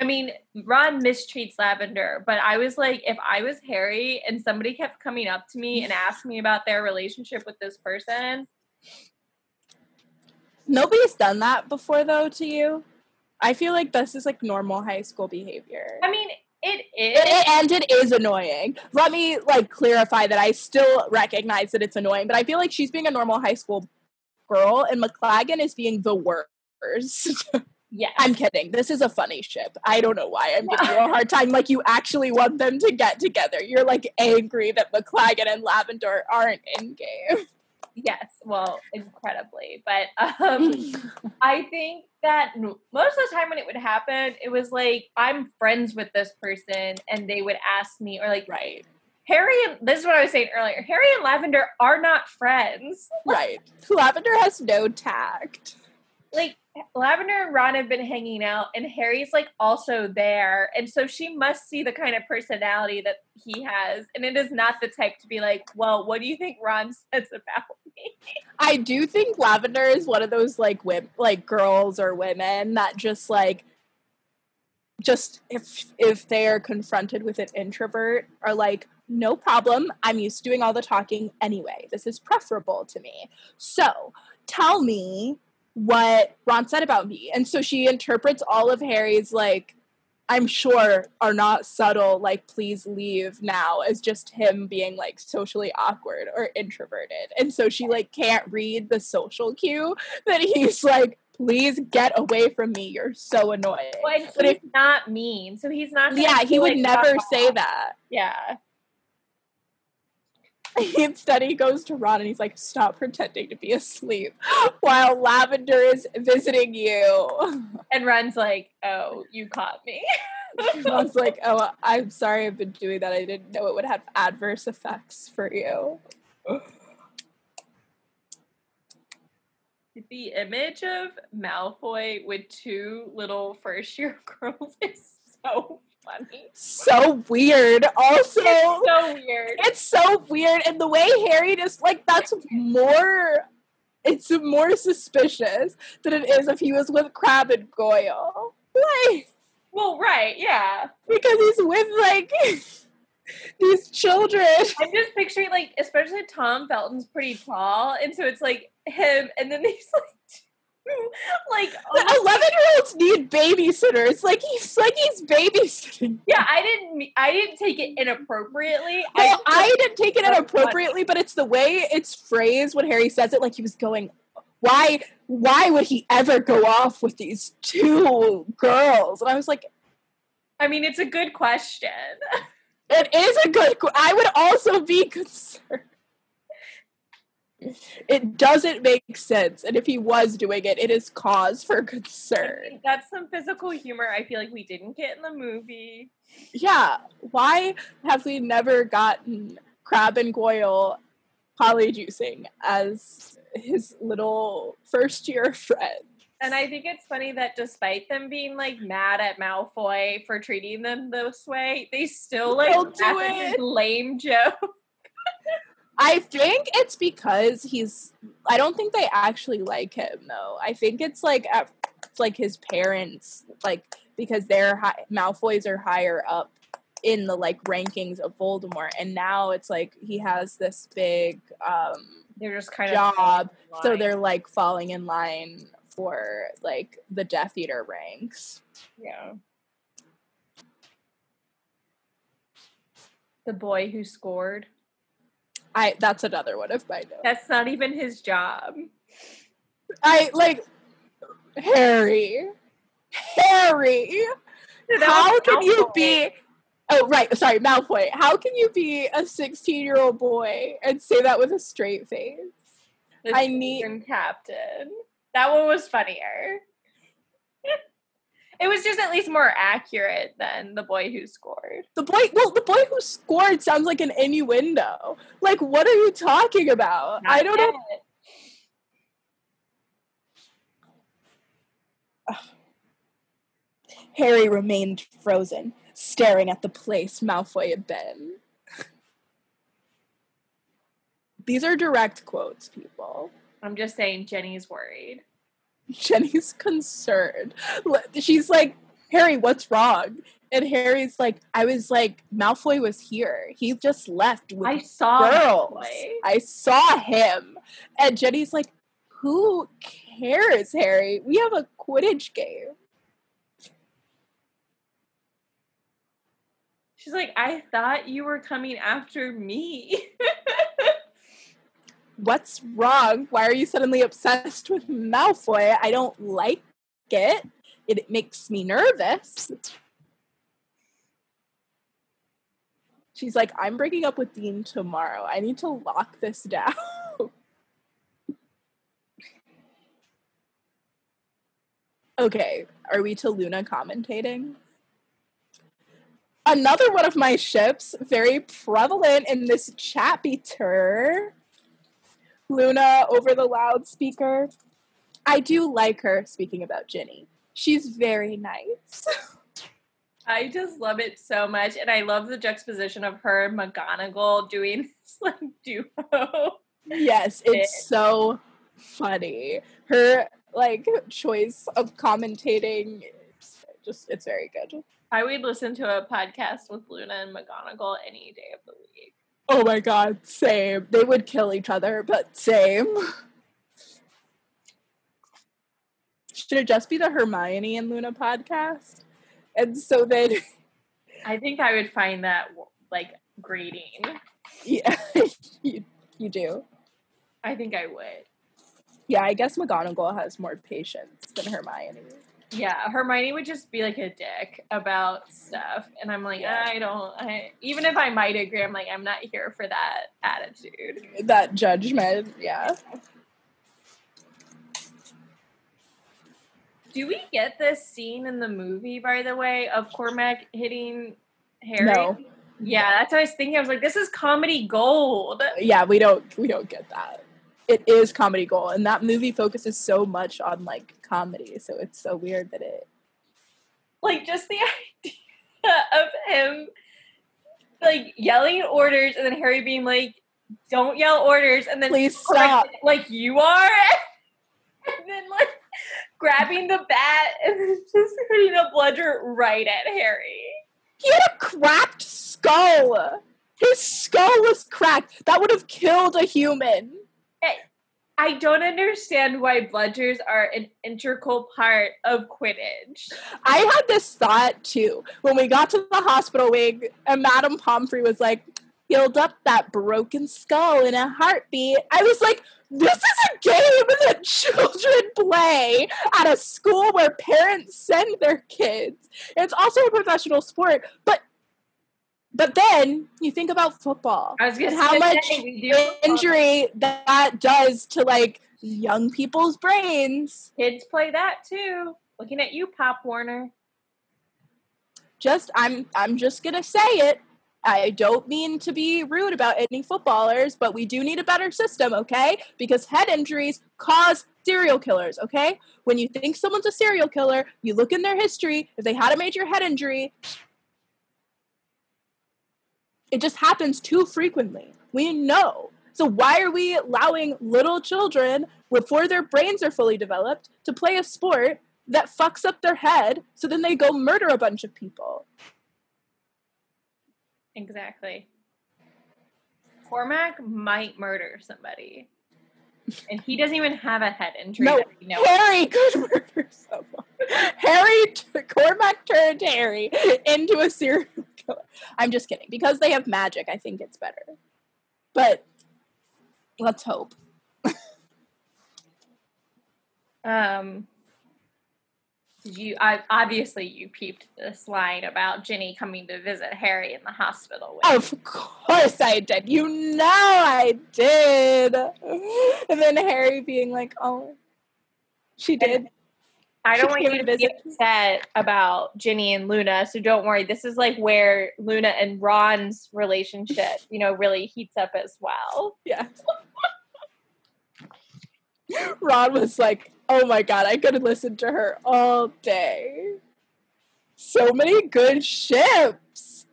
Speaker 4: I mean, Ron mistreats Lavender, but I was like, if I was Harry and somebody kept coming up to me and asked me about their relationship with this person,
Speaker 5: Nobody's done that before though to you. I feel like this is like normal high school behavior.
Speaker 4: I mean, it is.
Speaker 5: it- and it is annoying. Let me like clarify that I still recognize that it's annoying, but I feel like she's being a normal high school girl, and McLaggen is being the worst.
Speaker 4: Yes.
Speaker 5: I'm kidding. This is a funny ship. I don't know why I'm giving you a hard time. Like you actually want them to get together. You're like angry that McLaggen and Lavender aren't endgame.
Speaker 4: Yes, well, incredibly. But um, I think that most of the time when it would happen, it was like I'm friends with this person, and they would ask me, or like
Speaker 5: right.
Speaker 4: Harry and this is what I was saying earlier. Harry and Lavender are not friends.
Speaker 5: Right. Lavender has no tact.
Speaker 4: Like Lavender and Ron have been hanging out, and Harry's like also there, and so she must see the kind of personality that he has, and it is not the type to be like, "Well, what do you think Ron says about me?"
Speaker 5: I do think Lavender is one of those like wim- like girls or women that just like just if if they are confronted with an introvert are like no problem I'm used to doing all the talking anyway this is preferable to me so tell me what Ron said about me and so she interprets all of Harry's like I'm sure are not subtle like please leave now as just him being like socially awkward or introverted and so she like can't read the social cue that he's like please get away from me you're so annoying
Speaker 4: Well,
Speaker 5: But
Speaker 4: it's not mean, so he's not.
Speaker 5: yeah he would
Speaker 4: like,
Speaker 5: never say
Speaker 4: off."
Speaker 5: that
Speaker 4: Yeah,
Speaker 5: Instead, he goes to Ron and he's like, "Stop pretending to be asleep while Lavender is visiting you."
Speaker 4: And Ron's like, "Oh, you caught me."
Speaker 5: Ron's like, "Oh, I'm sorry. I've been doing that. I didn't know it would have adverse effects for you."
Speaker 4: the image of Malfoy with two little first year girls is so funny.
Speaker 5: So weird. Also,
Speaker 4: It's so weird.
Speaker 5: it's so weird, and the way Harry just like that's more. It's more suspicious than it is if he was with Crabbe and Goyle. Like.
Speaker 4: Well, right, yeah.
Speaker 5: because he's with like these children.
Speaker 4: I'm just picturing like, especially Tom Felton's pretty tall, and so it's like him, and then there's like, like almost- um,
Speaker 5: Eleven year olds need babysitters. Like he's like he's babysitting.
Speaker 4: yeah. I didn't, I didn't take it inappropriately. Just-
Speaker 5: I didn't take it inappropriately, but it's the way it's phrased when Harry says it. Like he was going, why? Why would he ever go off with these two girls? And I was like,
Speaker 4: I mean, it's a good question.
Speaker 5: it is a good. I would also be concerned. It doesn't make sense, and if he was doing it, it is cause for concern.
Speaker 4: That's some physical humor I feel like we didn't get in the movie.
Speaker 5: Yeah, why have we never gotten Crabbe and Goyle polyjuicing as his little first year friend?
Speaker 4: And I think it's funny that despite them being like mad at Malfoy for treating them this way, they still like
Speaker 5: do
Speaker 4: laugh at his
Speaker 5: it.
Speaker 4: lame joke.
Speaker 5: I think it's because he's. I don't think they actually like him though. I think it's like at, it's like his parents, like because they're high, Malfoys are higher up in the like rankings of Voldemort, and now it's like he has this big um
Speaker 4: They're just kind
Speaker 5: Job,
Speaker 4: of
Speaker 5: so they're like falling in line for like the Death Eater ranks.
Speaker 4: yeah. The boy who scored.
Speaker 5: I that's another one of my notes.
Speaker 4: That's not even his job.
Speaker 5: I like Harry. Harry. How can you be Oh right, sorry, Malfoy. How can you be a 16-year-old boy and say that with a straight face?
Speaker 4: The
Speaker 5: I need-
Speaker 4: captain? That one was funnier. It was just at least more accurate than the boy who scored.
Speaker 5: The boy well, the boy who scored sounds like an innuendo. Like what are you talking about? I don't know.
Speaker 4: yet.
Speaker 5: Harry remained frozen, staring at the place Malfoy had been. These are direct quotes, people.
Speaker 4: I'm just saying Ginny's worried.
Speaker 5: Ginny's concerned. She's like, Harry, what's wrong? And Harry's like, I was like, Malfoy was here. He just left with
Speaker 4: I saw
Speaker 5: girls.
Speaker 4: Malfoy.
Speaker 5: I saw him. And Ginny's like, Who cares, Harry? We have a Quidditch game.
Speaker 4: She's like, I thought you were coming after me.
Speaker 5: What's wrong? Why are you suddenly obsessed with Malfoy? I don't like it. It makes me nervous. She's like, I'm breaking up with Dean tomorrow. I need to lock this down. okay, are we to Luna commentating? Another one of my ships, very prevalent in this chapter. Luna over the loudspeaker. I do like her speaking about Ginny. She's very nice.
Speaker 4: I just love it so much. And I love the juxtaposition of her and McGonagall doing this like duo.
Speaker 5: yes, it's so funny. Her like choice of commentating just it's very good.
Speaker 4: I would listen to a podcast with Luna and McGonagall any day of the week.
Speaker 5: Oh my god, same. They would kill each other, but same. Should it just be the Hermione and Luna podcast? And so then
Speaker 4: I think I would find that like grating.
Speaker 5: yeah, you, you do.
Speaker 4: I think I would.
Speaker 5: Yeah, I guess McGonagall has more patience than Hermione.
Speaker 4: Yeah, Hermione would just be like a dick about stuff, and I'm like,
Speaker 5: Yeah.
Speaker 4: I don't. I, even if I might agree, I'm like, I'm not here for that attitude.
Speaker 5: That judgment, yeah.
Speaker 4: Do we get this scene in the movie, by the way, of Cormac hitting Harry?
Speaker 5: No.
Speaker 4: Yeah, that's what I was thinking. I was like, this is comedy gold.
Speaker 5: Yeah, we don't we don't get that. It is comedy gold, and that movie focuses so much on like comedy, so it's so weird that it
Speaker 4: Like just the idea of him like yelling orders and then Harry being like, Don't yell orders and then
Speaker 5: Please stop.
Speaker 4: like you are and then like grabbing the bat and then just hitting a bludger right at Harry.
Speaker 5: He had a cracked skull. His skull was cracked. That would have killed a human.
Speaker 4: Eh, I don't understand why bludgers are an integral part of Quidditch.
Speaker 5: I had this thought too when we got to the hospital wing, and Madame Pomfrey was like, healed up that broken skull in a heartbeat. I was like, this is a game that children play at a school where parents send their kids. It's also a professional sport, but but then you think about football
Speaker 4: I was gonna
Speaker 5: and how much injury that does to like young people's brains.
Speaker 4: kids play that too. Looking at you, Pop Warner.
Speaker 5: just I'm I'm just gonna say it. I don't mean to be rude about any footballers, but we do need a better system, okay? Because head injuries cause serial killers, okay? When you think someone's a serial killer, you look in their history. If they had a major head injury, it just happens too frequently. We know. So why are we allowing little children before their brains are fully developed to play a sport that fucks up their head so then they go murder a bunch of people?
Speaker 4: Exactly. Cormac might murder somebody. And he doesn't even have a head injury.
Speaker 5: No,
Speaker 4: that we know of.
Speaker 5: Harry could murder someone. Harry, t- Cormac turned Harry into a serial killer. I'm just kidding. Because they have magic, I think it's better. But let's hope.
Speaker 4: Um, did you? I obviously you peeped this line about Ginny coming to visit Harry in the hospital. With
Speaker 5: Of course I did. You know I did. And then Harry being like, oh, she did.
Speaker 4: I don't want you
Speaker 5: to
Speaker 4: be upset about Ginny and Luna, so don't worry. This is like where Luna and Ron's relationship, you know, really heats up as well.
Speaker 5: Yeah. Ron was like, oh my god, I could listen to her all day. So many good ships.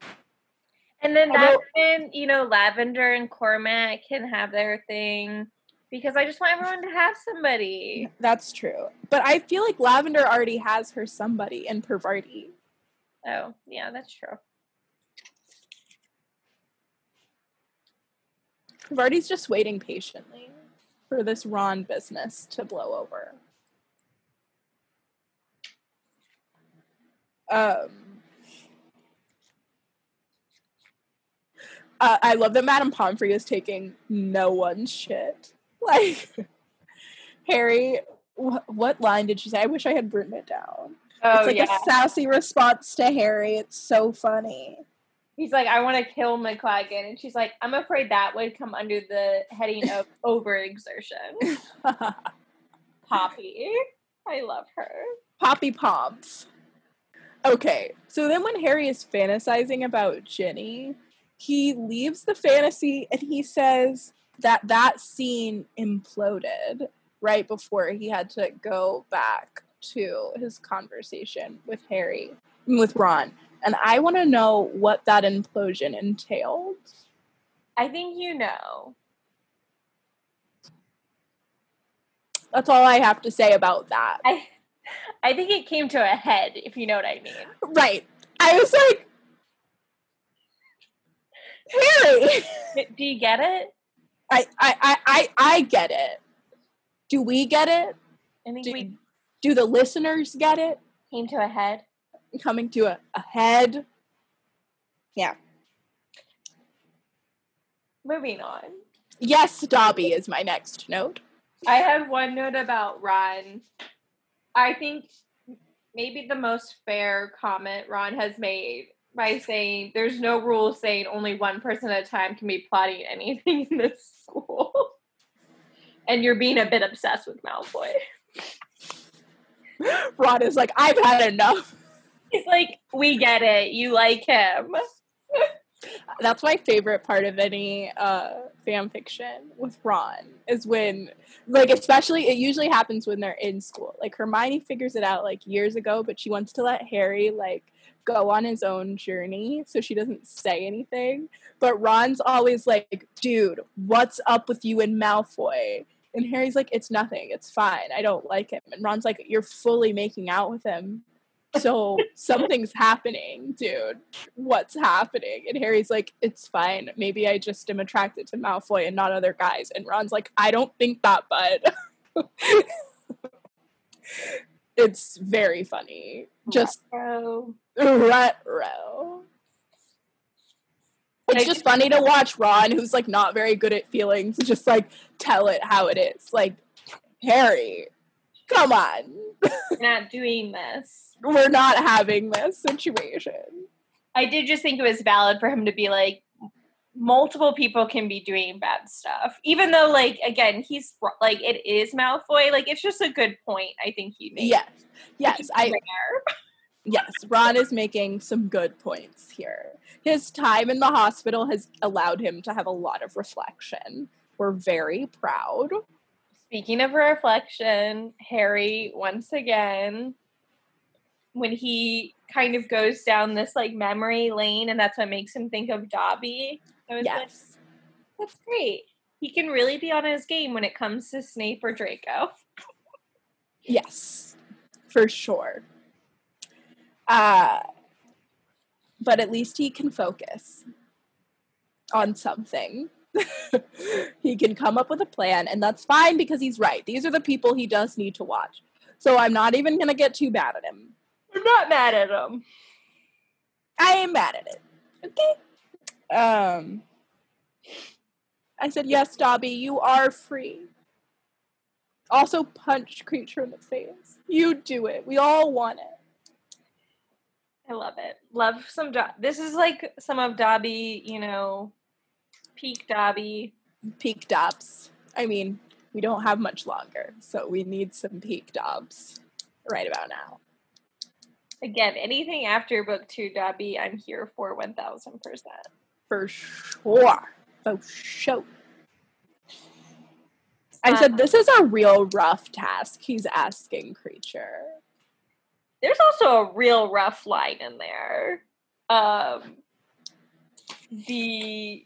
Speaker 4: And then
Speaker 5: Although-
Speaker 4: that's when, you know, Lavender and Cormac can have their thing because I just want everyone to have somebody.
Speaker 5: That's true. But I feel like Lavender already has her somebody in Parvati.
Speaker 4: Oh, yeah, that's true.
Speaker 5: Parvati's just waiting patiently for this Ron business to blow over. Um, uh, I love that Madame Pomfrey is taking no one's shit. Like, Harry, wh- what line did she say? I wish I had written it down.
Speaker 4: Oh,
Speaker 5: it's like
Speaker 4: yeah.
Speaker 5: a sassy response to Harry. It's so funny.
Speaker 4: He's like, I want to kill McLaggen. And she's like, I'm afraid that would come under the heading of overexertion. Poppy. I love her.
Speaker 5: Poppy Poms. Okay, so then when Harry is fantasizing about Ginny, he leaves the fantasy and he says that that scene imploded right before he had to go back to his conversation with Harry, with Ron. And I want to know what that implosion entailed.
Speaker 4: I think you know.
Speaker 5: That's all I have to say about that.
Speaker 4: I I think it came to a head, if you know what I mean.
Speaker 5: Right. I was like, Harry.
Speaker 4: Do you get it?
Speaker 5: I, I, I, I, I get it. Do we get it?
Speaker 4: I think
Speaker 5: Do,
Speaker 4: we
Speaker 5: do the listeners get it?
Speaker 4: came to a head.
Speaker 5: Coming to a, a head? Yeah.
Speaker 4: Moving on.
Speaker 5: Yes, Dobby is my next note.
Speaker 4: I have one note about Ron. I think maybe the most fair comment Ron has made by saying there's no rule saying only one person at a time can be plotting anything in this school. and you're being a bit obsessed with Malfoy.
Speaker 5: Ron is like, I've had enough.
Speaker 4: He's like, we get it. You like him.
Speaker 5: That's my favorite part of any uh, fan fiction with Ron is when, like, especially it usually happens when they're in school. Like Hermione figures it out like years ago, but she wants to let Harry like go on his own journey, so she doesn't say anything. But Ron's always like, "Dude, what's up with you and Malfoy?" And Harry's like, "It's nothing. It's fine. I don't like him." And Ron's like, "You're fully making out with him." So something's happening, dude. What's happening? And Harry's like, it's fine. Maybe I just am attracted to Malfoy and not other guys. And Ron's like, I don't think that, bud. it's very funny. Just. Retro. It's just funny to watch Ron, who's like not very good at feelings, just like tell it how it is. Like, Harry, come on.
Speaker 4: We're not doing this.
Speaker 5: We're not having this situation.
Speaker 4: I did just think it was valid for him to be like, multiple people can be doing bad stuff. Even though, like, again, he's like, it is Malfoy. Like, it's just a good point, I think he made.
Speaker 5: Yes. Yes, I. yes, Ron is making some good points here. His time in the hospital has allowed him to have a lot of reflection. We're very proud.
Speaker 4: Speaking of reflection, Harry once again, when he kind of goes down this like memory lane, and that's what makes him think of Dobby. Was like,
Speaker 5: Yes.
Speaker 4: that's great. He can really be on his game when it comes to Snape or Draco.
Speaker 5: Yes. For sure. Uh but at least he can focus on something. he can come up with a plan and that's fine because he's right. These are the people he does need to watch. So I'm not even going to get too bad at him.
Speaker 4: I'm not mad at him.
Speaker 5: I am mad at it. Okay. Um I said, yes, Dobby, you are free. Also punch Kreacher in the face. You do it. We all want it.
Speaker 4: I love it. Love some. Do- this is like some of Dobby, you know, peak Dobby.
Speaker 5: Peak dobs. I mean, we don't have much longer, so we need some peak dobs right about now.
Speaker 4: Again, anything after book two Dobby, I'm here for one thousand percent.
Speaker 5: For sure. For sure. I said, um, this is a real rough task he's asking Kreacher.
Speaker 4: There's also a real rough line in there. Um, the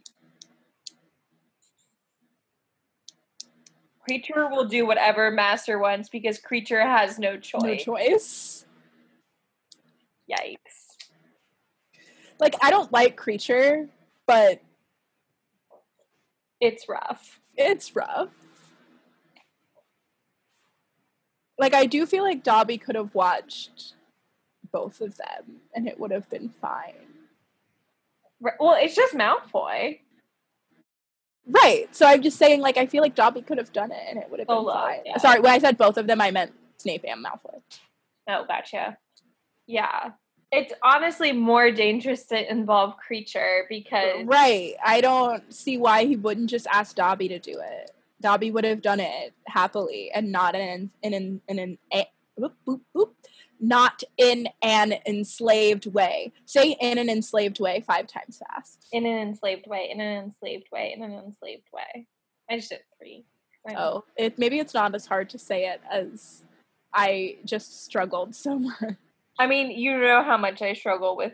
Speaker 4: Kreacher will do whatever master wants because Kreacher has no choice.
Speaker 5: No choice.
Speaker 4: Yikes.
Speaker 5: Like, I don't like Kreacher, but
Speaker 4: It's rough.
Speaker 5: it's rough. Like, I do feel like Dobby could have watched both of them and it would have been fine.
Speaker 4: Well, it's just Malfoy.
Speaker 5: Right. So I'm just saying, like, I feel like Dobby could have done it and it would have oh, been
Speaker 4: Solo,
Speaker 5: fine.
Speaker 4: yeah.
Speaker 5: Sorry, when I said both of them, I meant Snape and Malfoy.
Speaker 4: Oh, gotcha. Yeah. It's honestly more dangerous to involve Kreacher because
Speaker 5: Right. I don't see why he wouldn't just ask Dobby to do it. Dobby would have done it happily and not in in in, in an a, whoop, whoop, whoop, not in an enslaved way. Say in an enslaved way five times fast.
Speaker 4: in an enslaved way, in an enslaved way, in an enslaved way. I just did three. I.
Speaker 5: Oh, it maybe it's not as hard to say it as I just struggled so much.
Speaker 4: I mean, you know how much I struggle with.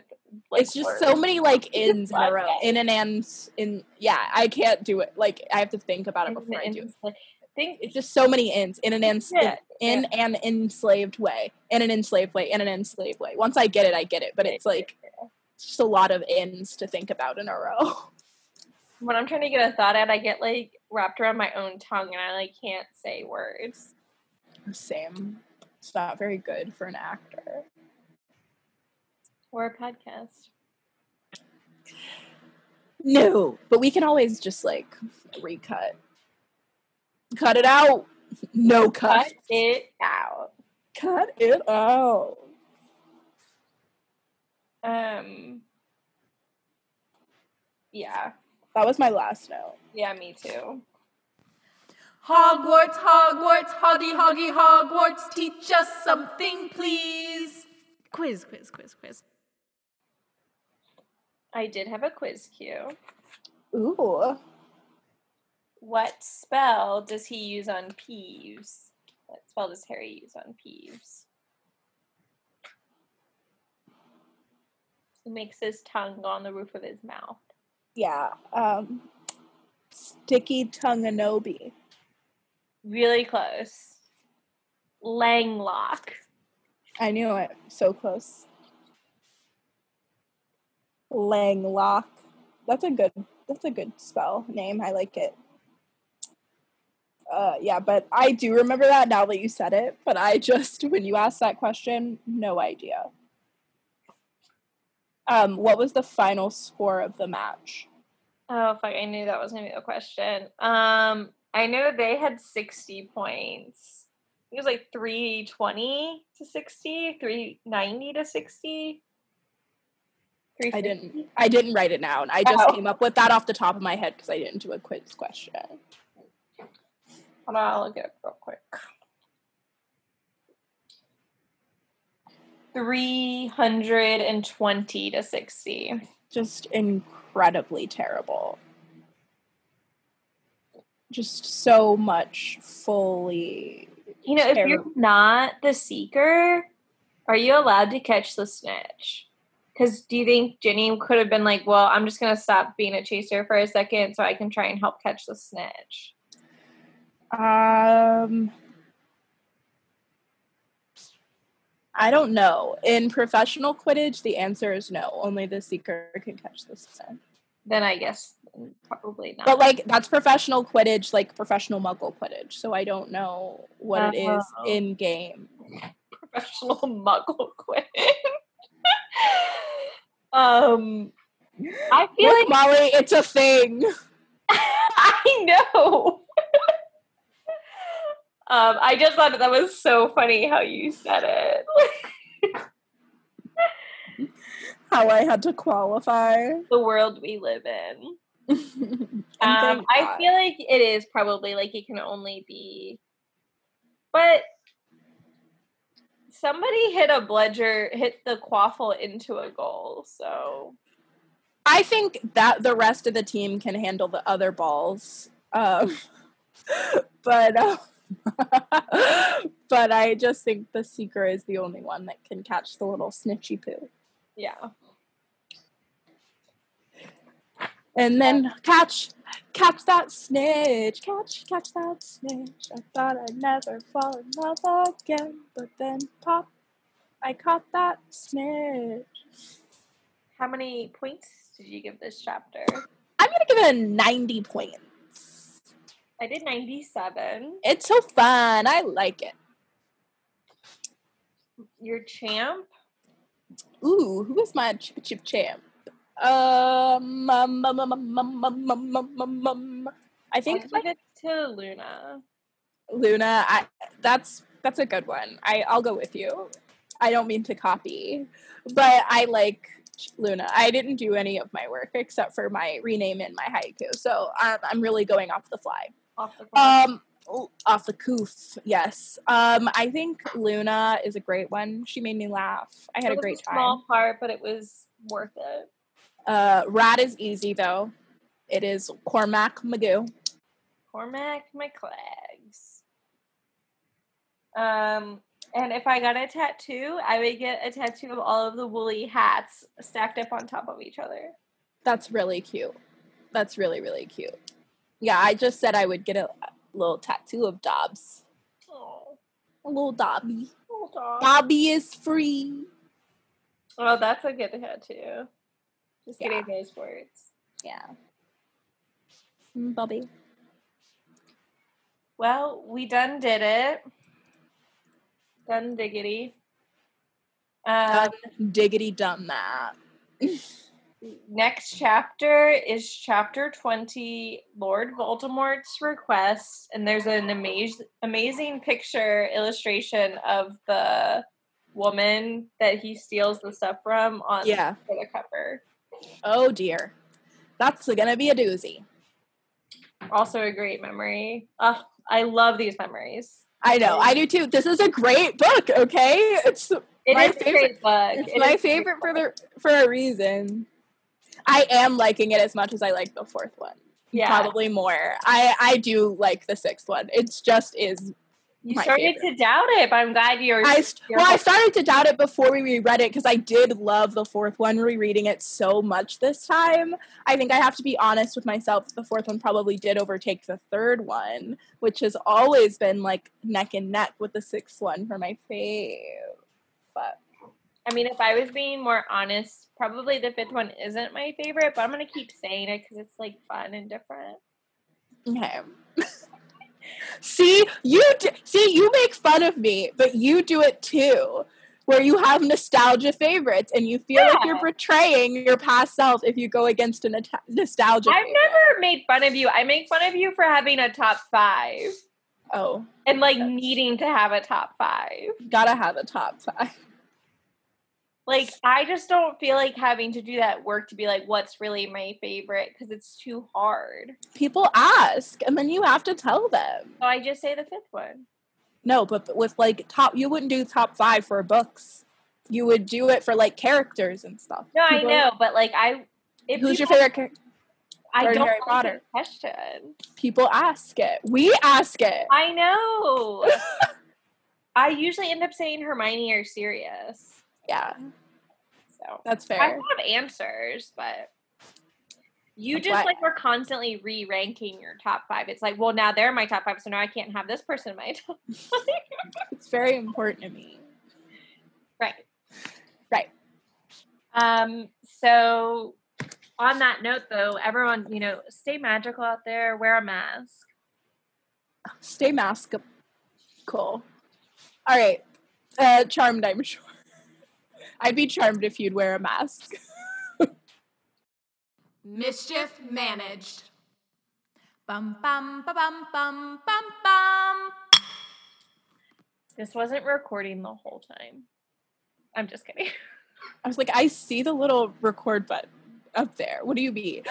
Speaker 4: Like,
Speaker 5: it's just so many like ins in a row. In an and in yeah, I can't do it. Like I have to think about it before I do it.
Speaker 4: Think
Speaker 5: It's just so many ins in an ins
Speaker 4: Yeah,
Speaker 5: in an enslaved way, in an enslaved way, in an enslaved way. Once I get it, I get it. But it's like it's just a lot of ins to think about in a row.
Speaker 4: when I'm trying to get a thought out, I get like wrapped around my own tongue and I like can't say words.
Speaker 5: Same. It's not very good for an actor.
Speaker 4: Or a podcast.
Speaker 5: No, but we can always just like recut. Cut it out. No cut.
Speaker 4: Cut it out.
Speaker 5: Cut it out.
Speaker 4: Um. Yeah.
Speaker 5: That was my last note.
Speaker 4: Yeah, me too.
Speaker 2: Hogwarts, Hogwarts, Hoggy, Hoggy, Hogwarts, teach us something, please. Quiz, quiz, quiz, quiz.
Speaker 4: I did have a quiz cue.
Speaker 5: Ooh.
Speaker 4: What spell does he use on Peeves? What spell does Harry use on Peeves? He makes his tongue go on the roof of his mouth.
Speaker 5: Yeah. Um Sticky tongue Anobi.
Speaker 4: Really close. Langlock.
Speaker 5: I knew it. So close. Langlock. That's a good that's a good spell name. I like it. Uh yeah, but I do remember that now that you said it, but I just when you asked that question, no idea. Um what was the final score of the match?
Speaker 4: Oh fuck, I knew that was gonna be the question. Um I know they had 60 points. It was like 320 to 60, 390 to 60.
Speaker 5: I didn't I didn't write it down. I just
Speaker 4: Oh.
Speaker 5: came up with that off the top of my head because I didn't do a quiz question.
Speaker 4: Hold on, I'll look it up real quick. 320 to 60.
Speaker 5: Just incredibly terrible. Just so much fully
Speaker 4: You know, if you're not the seeker, are you allowed to catch the snitch? Because do you think Ginny could have been like, well, I'm just going to stop being a chaser for a second so I can try and help catch the snitch?
Speaker 5: Um, I don't know. In professional Quidditch, the answer is no. Only the seeker can catch the snitch.
Speaker 4: Then I guess probably not.
Speaker 5: But like that's professional Quidditch, like professional Muggle Quidditch. So I don't know what it is
Speaker 4: Oh.
Speaker 5: in game.
Speaker 4: professional muggle quit. um, I feel
Speaker 5: Look,
Speaker 4: like
Speaker 5: Molly, it's a thing.
Speaker 4: I know. um, I just thought that was so funny how you said it.
Speaker 5: How I had to qualify.
Speaker 4: the world we live in. Um, I feel like it is probably like it can only be, but somebody hit a bludger, hit the quaffle into a goal. So
Speaker 5: I think that the rest of the team can handle the other balls. Um, but uh, but I just think the seeker is the only one that can catch the little snitchy poo.
Speaker 4: yeah,
Speaker 5: And then catch catch that snitch, catch catch that snitch. I thought I'd never fall in love again, but then pop, I caught that snitch.
Speaker 4: how many points did you give this chapter?
Speaker 5: I'm gonna give it a 90 points.
Speaker 4: I did ninety-seven.
Speaker 5: It's so fun. I like it.
Speaker 4: Your champ.
Speaker 5: Ooh, who is my chip chip champ? Um, um, um, I think
Speaker 4: I'll
Speaker 5: give
Speaker 4: it to Luna.
Speaker 5: Luna, I, that's that's a good one. I I'll go with you. I don't mean to copy, but I like Luna. I didn't do any of my work except for my rename in my haiku, so I'm, I'm really going off the fly.
Speaker 4: Off the.
Speaker 5: Um, off the coof. Yes. Um, I think Luna is a great one. She made me laugh. I had a great a small time.
Speaker 4: Small part, but it was worth it.
Speaker 5: Uh, Rat is easy though. It is Cormac Magoo.
Speaker 4: Cormac McClags. Um, and if I got a tattoo, I would get a tattoo of all of the woolly hats stacked up on top of each other.
Speaker 5: That's really cute. That's really really cute. Yeah, I just said I would get a, little tattoo of Dobbs.
Speaker 4: Oh,
Speaker 5: A little Dobby.
Speaker 4: hold on.
Speaker 5: Dobby is free.
Speaker 4: Oh, that's a good tattoo. Just
Speaker 5: Yeah.
Speaker 4: getting those words.
Speaker 5: Yeah. Mm, Bobby.
Speaker 4: Well, we done did it. Done diggity. Um,
Speaker 5: Diggity done that.
Speaker 4: next chapter is chapter 20 lord voldemort's request and there's an amazing amazing picture illustration of the woman that he steals the stuff from on
Speaker 5: Yeah.
Speaker 4: for the cover.
Speaker 5: Oh dear. That's gonna be a doozy.
Speaker 4: Also a great memory. Ugh, I love these memories.
Speaker 5: I know, I do too. This is a great book, okay? It's
Speaker 4: It
Speaker 5: My
Speaker 4: is a great book.
Speaker 5: it's
Speaker 4: It
Speaker 5: my
Speaker 4: is a great
Speaker 5: favorite for the for a reason. I am liking it as much as I like the fourth one.
Speaker 4: Yeah.
Speaker 5: Probably more. I I do like the sixth one. It's just is
Speaker 4: You started
Speaker 5: favorite.
Speaker 4: to doubt it, but I'm glad you're.
Speaker 5: I
Speaker 4: you're
Speaker 5: well, I started to doubt it before we reread it because I did love the fourth one. Rereading it so much this time, I think I have to be honest with myself. The fourth one probably did overtake the third one, which has always been like neck and neck with the sixth one for my fave. But
Speaker 4: I mean, if I was being more honest, probably the fifth one isn't my favorite, but I'm gonna keep saying it because it's like fun and different.
Speaker 5: okay. see you d- see you make fun of me, but you do it too. Where you have nostalgia favorites and you feel like you're betraying your past self if you go against a nostalgia.
Speaker 4: I've
Speaker 5: favorite.
Speaker 4: never made fun of you. I make fun of you for having a top five
Speaker 5: Oh,
Speaker 4: and like needing to have a top five.
Speaker 5: gotta have a top five.
Speaker 4: Like, I just don't feel like having to do that work to be like, what's really my favorite because it's too hard.
Speaker 5: People ask, and then you have to tell them.
Speaker 4: So I just say the fifth one.
Speaker 5: No, but with like top, you wouldn't do top five for books. You would do it for like characters and stuff.
Speaker 4: No, I know, but like, I. If
Speaker 5: Who's your favorite character?
Speaker 4: I don't
Speaker 5: Harry Potter?
Speaker 4: question.
Speaker 5: People ask it. We ask it.
Speaker 4: I know. I usually end up saying Hermione or Sirius.
Speaker 5: yeah,
Speaker 4: So
Speaker 5: that's fair.
Speaker 4: I have answers, but you
Speaker 5: That's
Speaker 4: just
Speaker 5: why-
Speaker 4: like we're constantly re-ranking your top five. It's like, well, now they're my top five, so now I can't have this person in my top.
Speaker 5: It's very important to me.
Speaker 4: right.
Speaker 5: Right.
Speaker 4: Um. So, on that note, though, everyone, you know, stay magical out there. Wear a mask.
Speaker 5: Stay mask. Cool. All right. Uh, charmed, I'm sure. I'd be charmed if you'd wear a mask.
Speaker 1: Mischief managed. Bum bum ba bum bum bum bum.
Speaker 4: This wasn't recording the whole time. I'm just kidding.
Speaker 5: I was like, I see the little record button up there. What do you mean?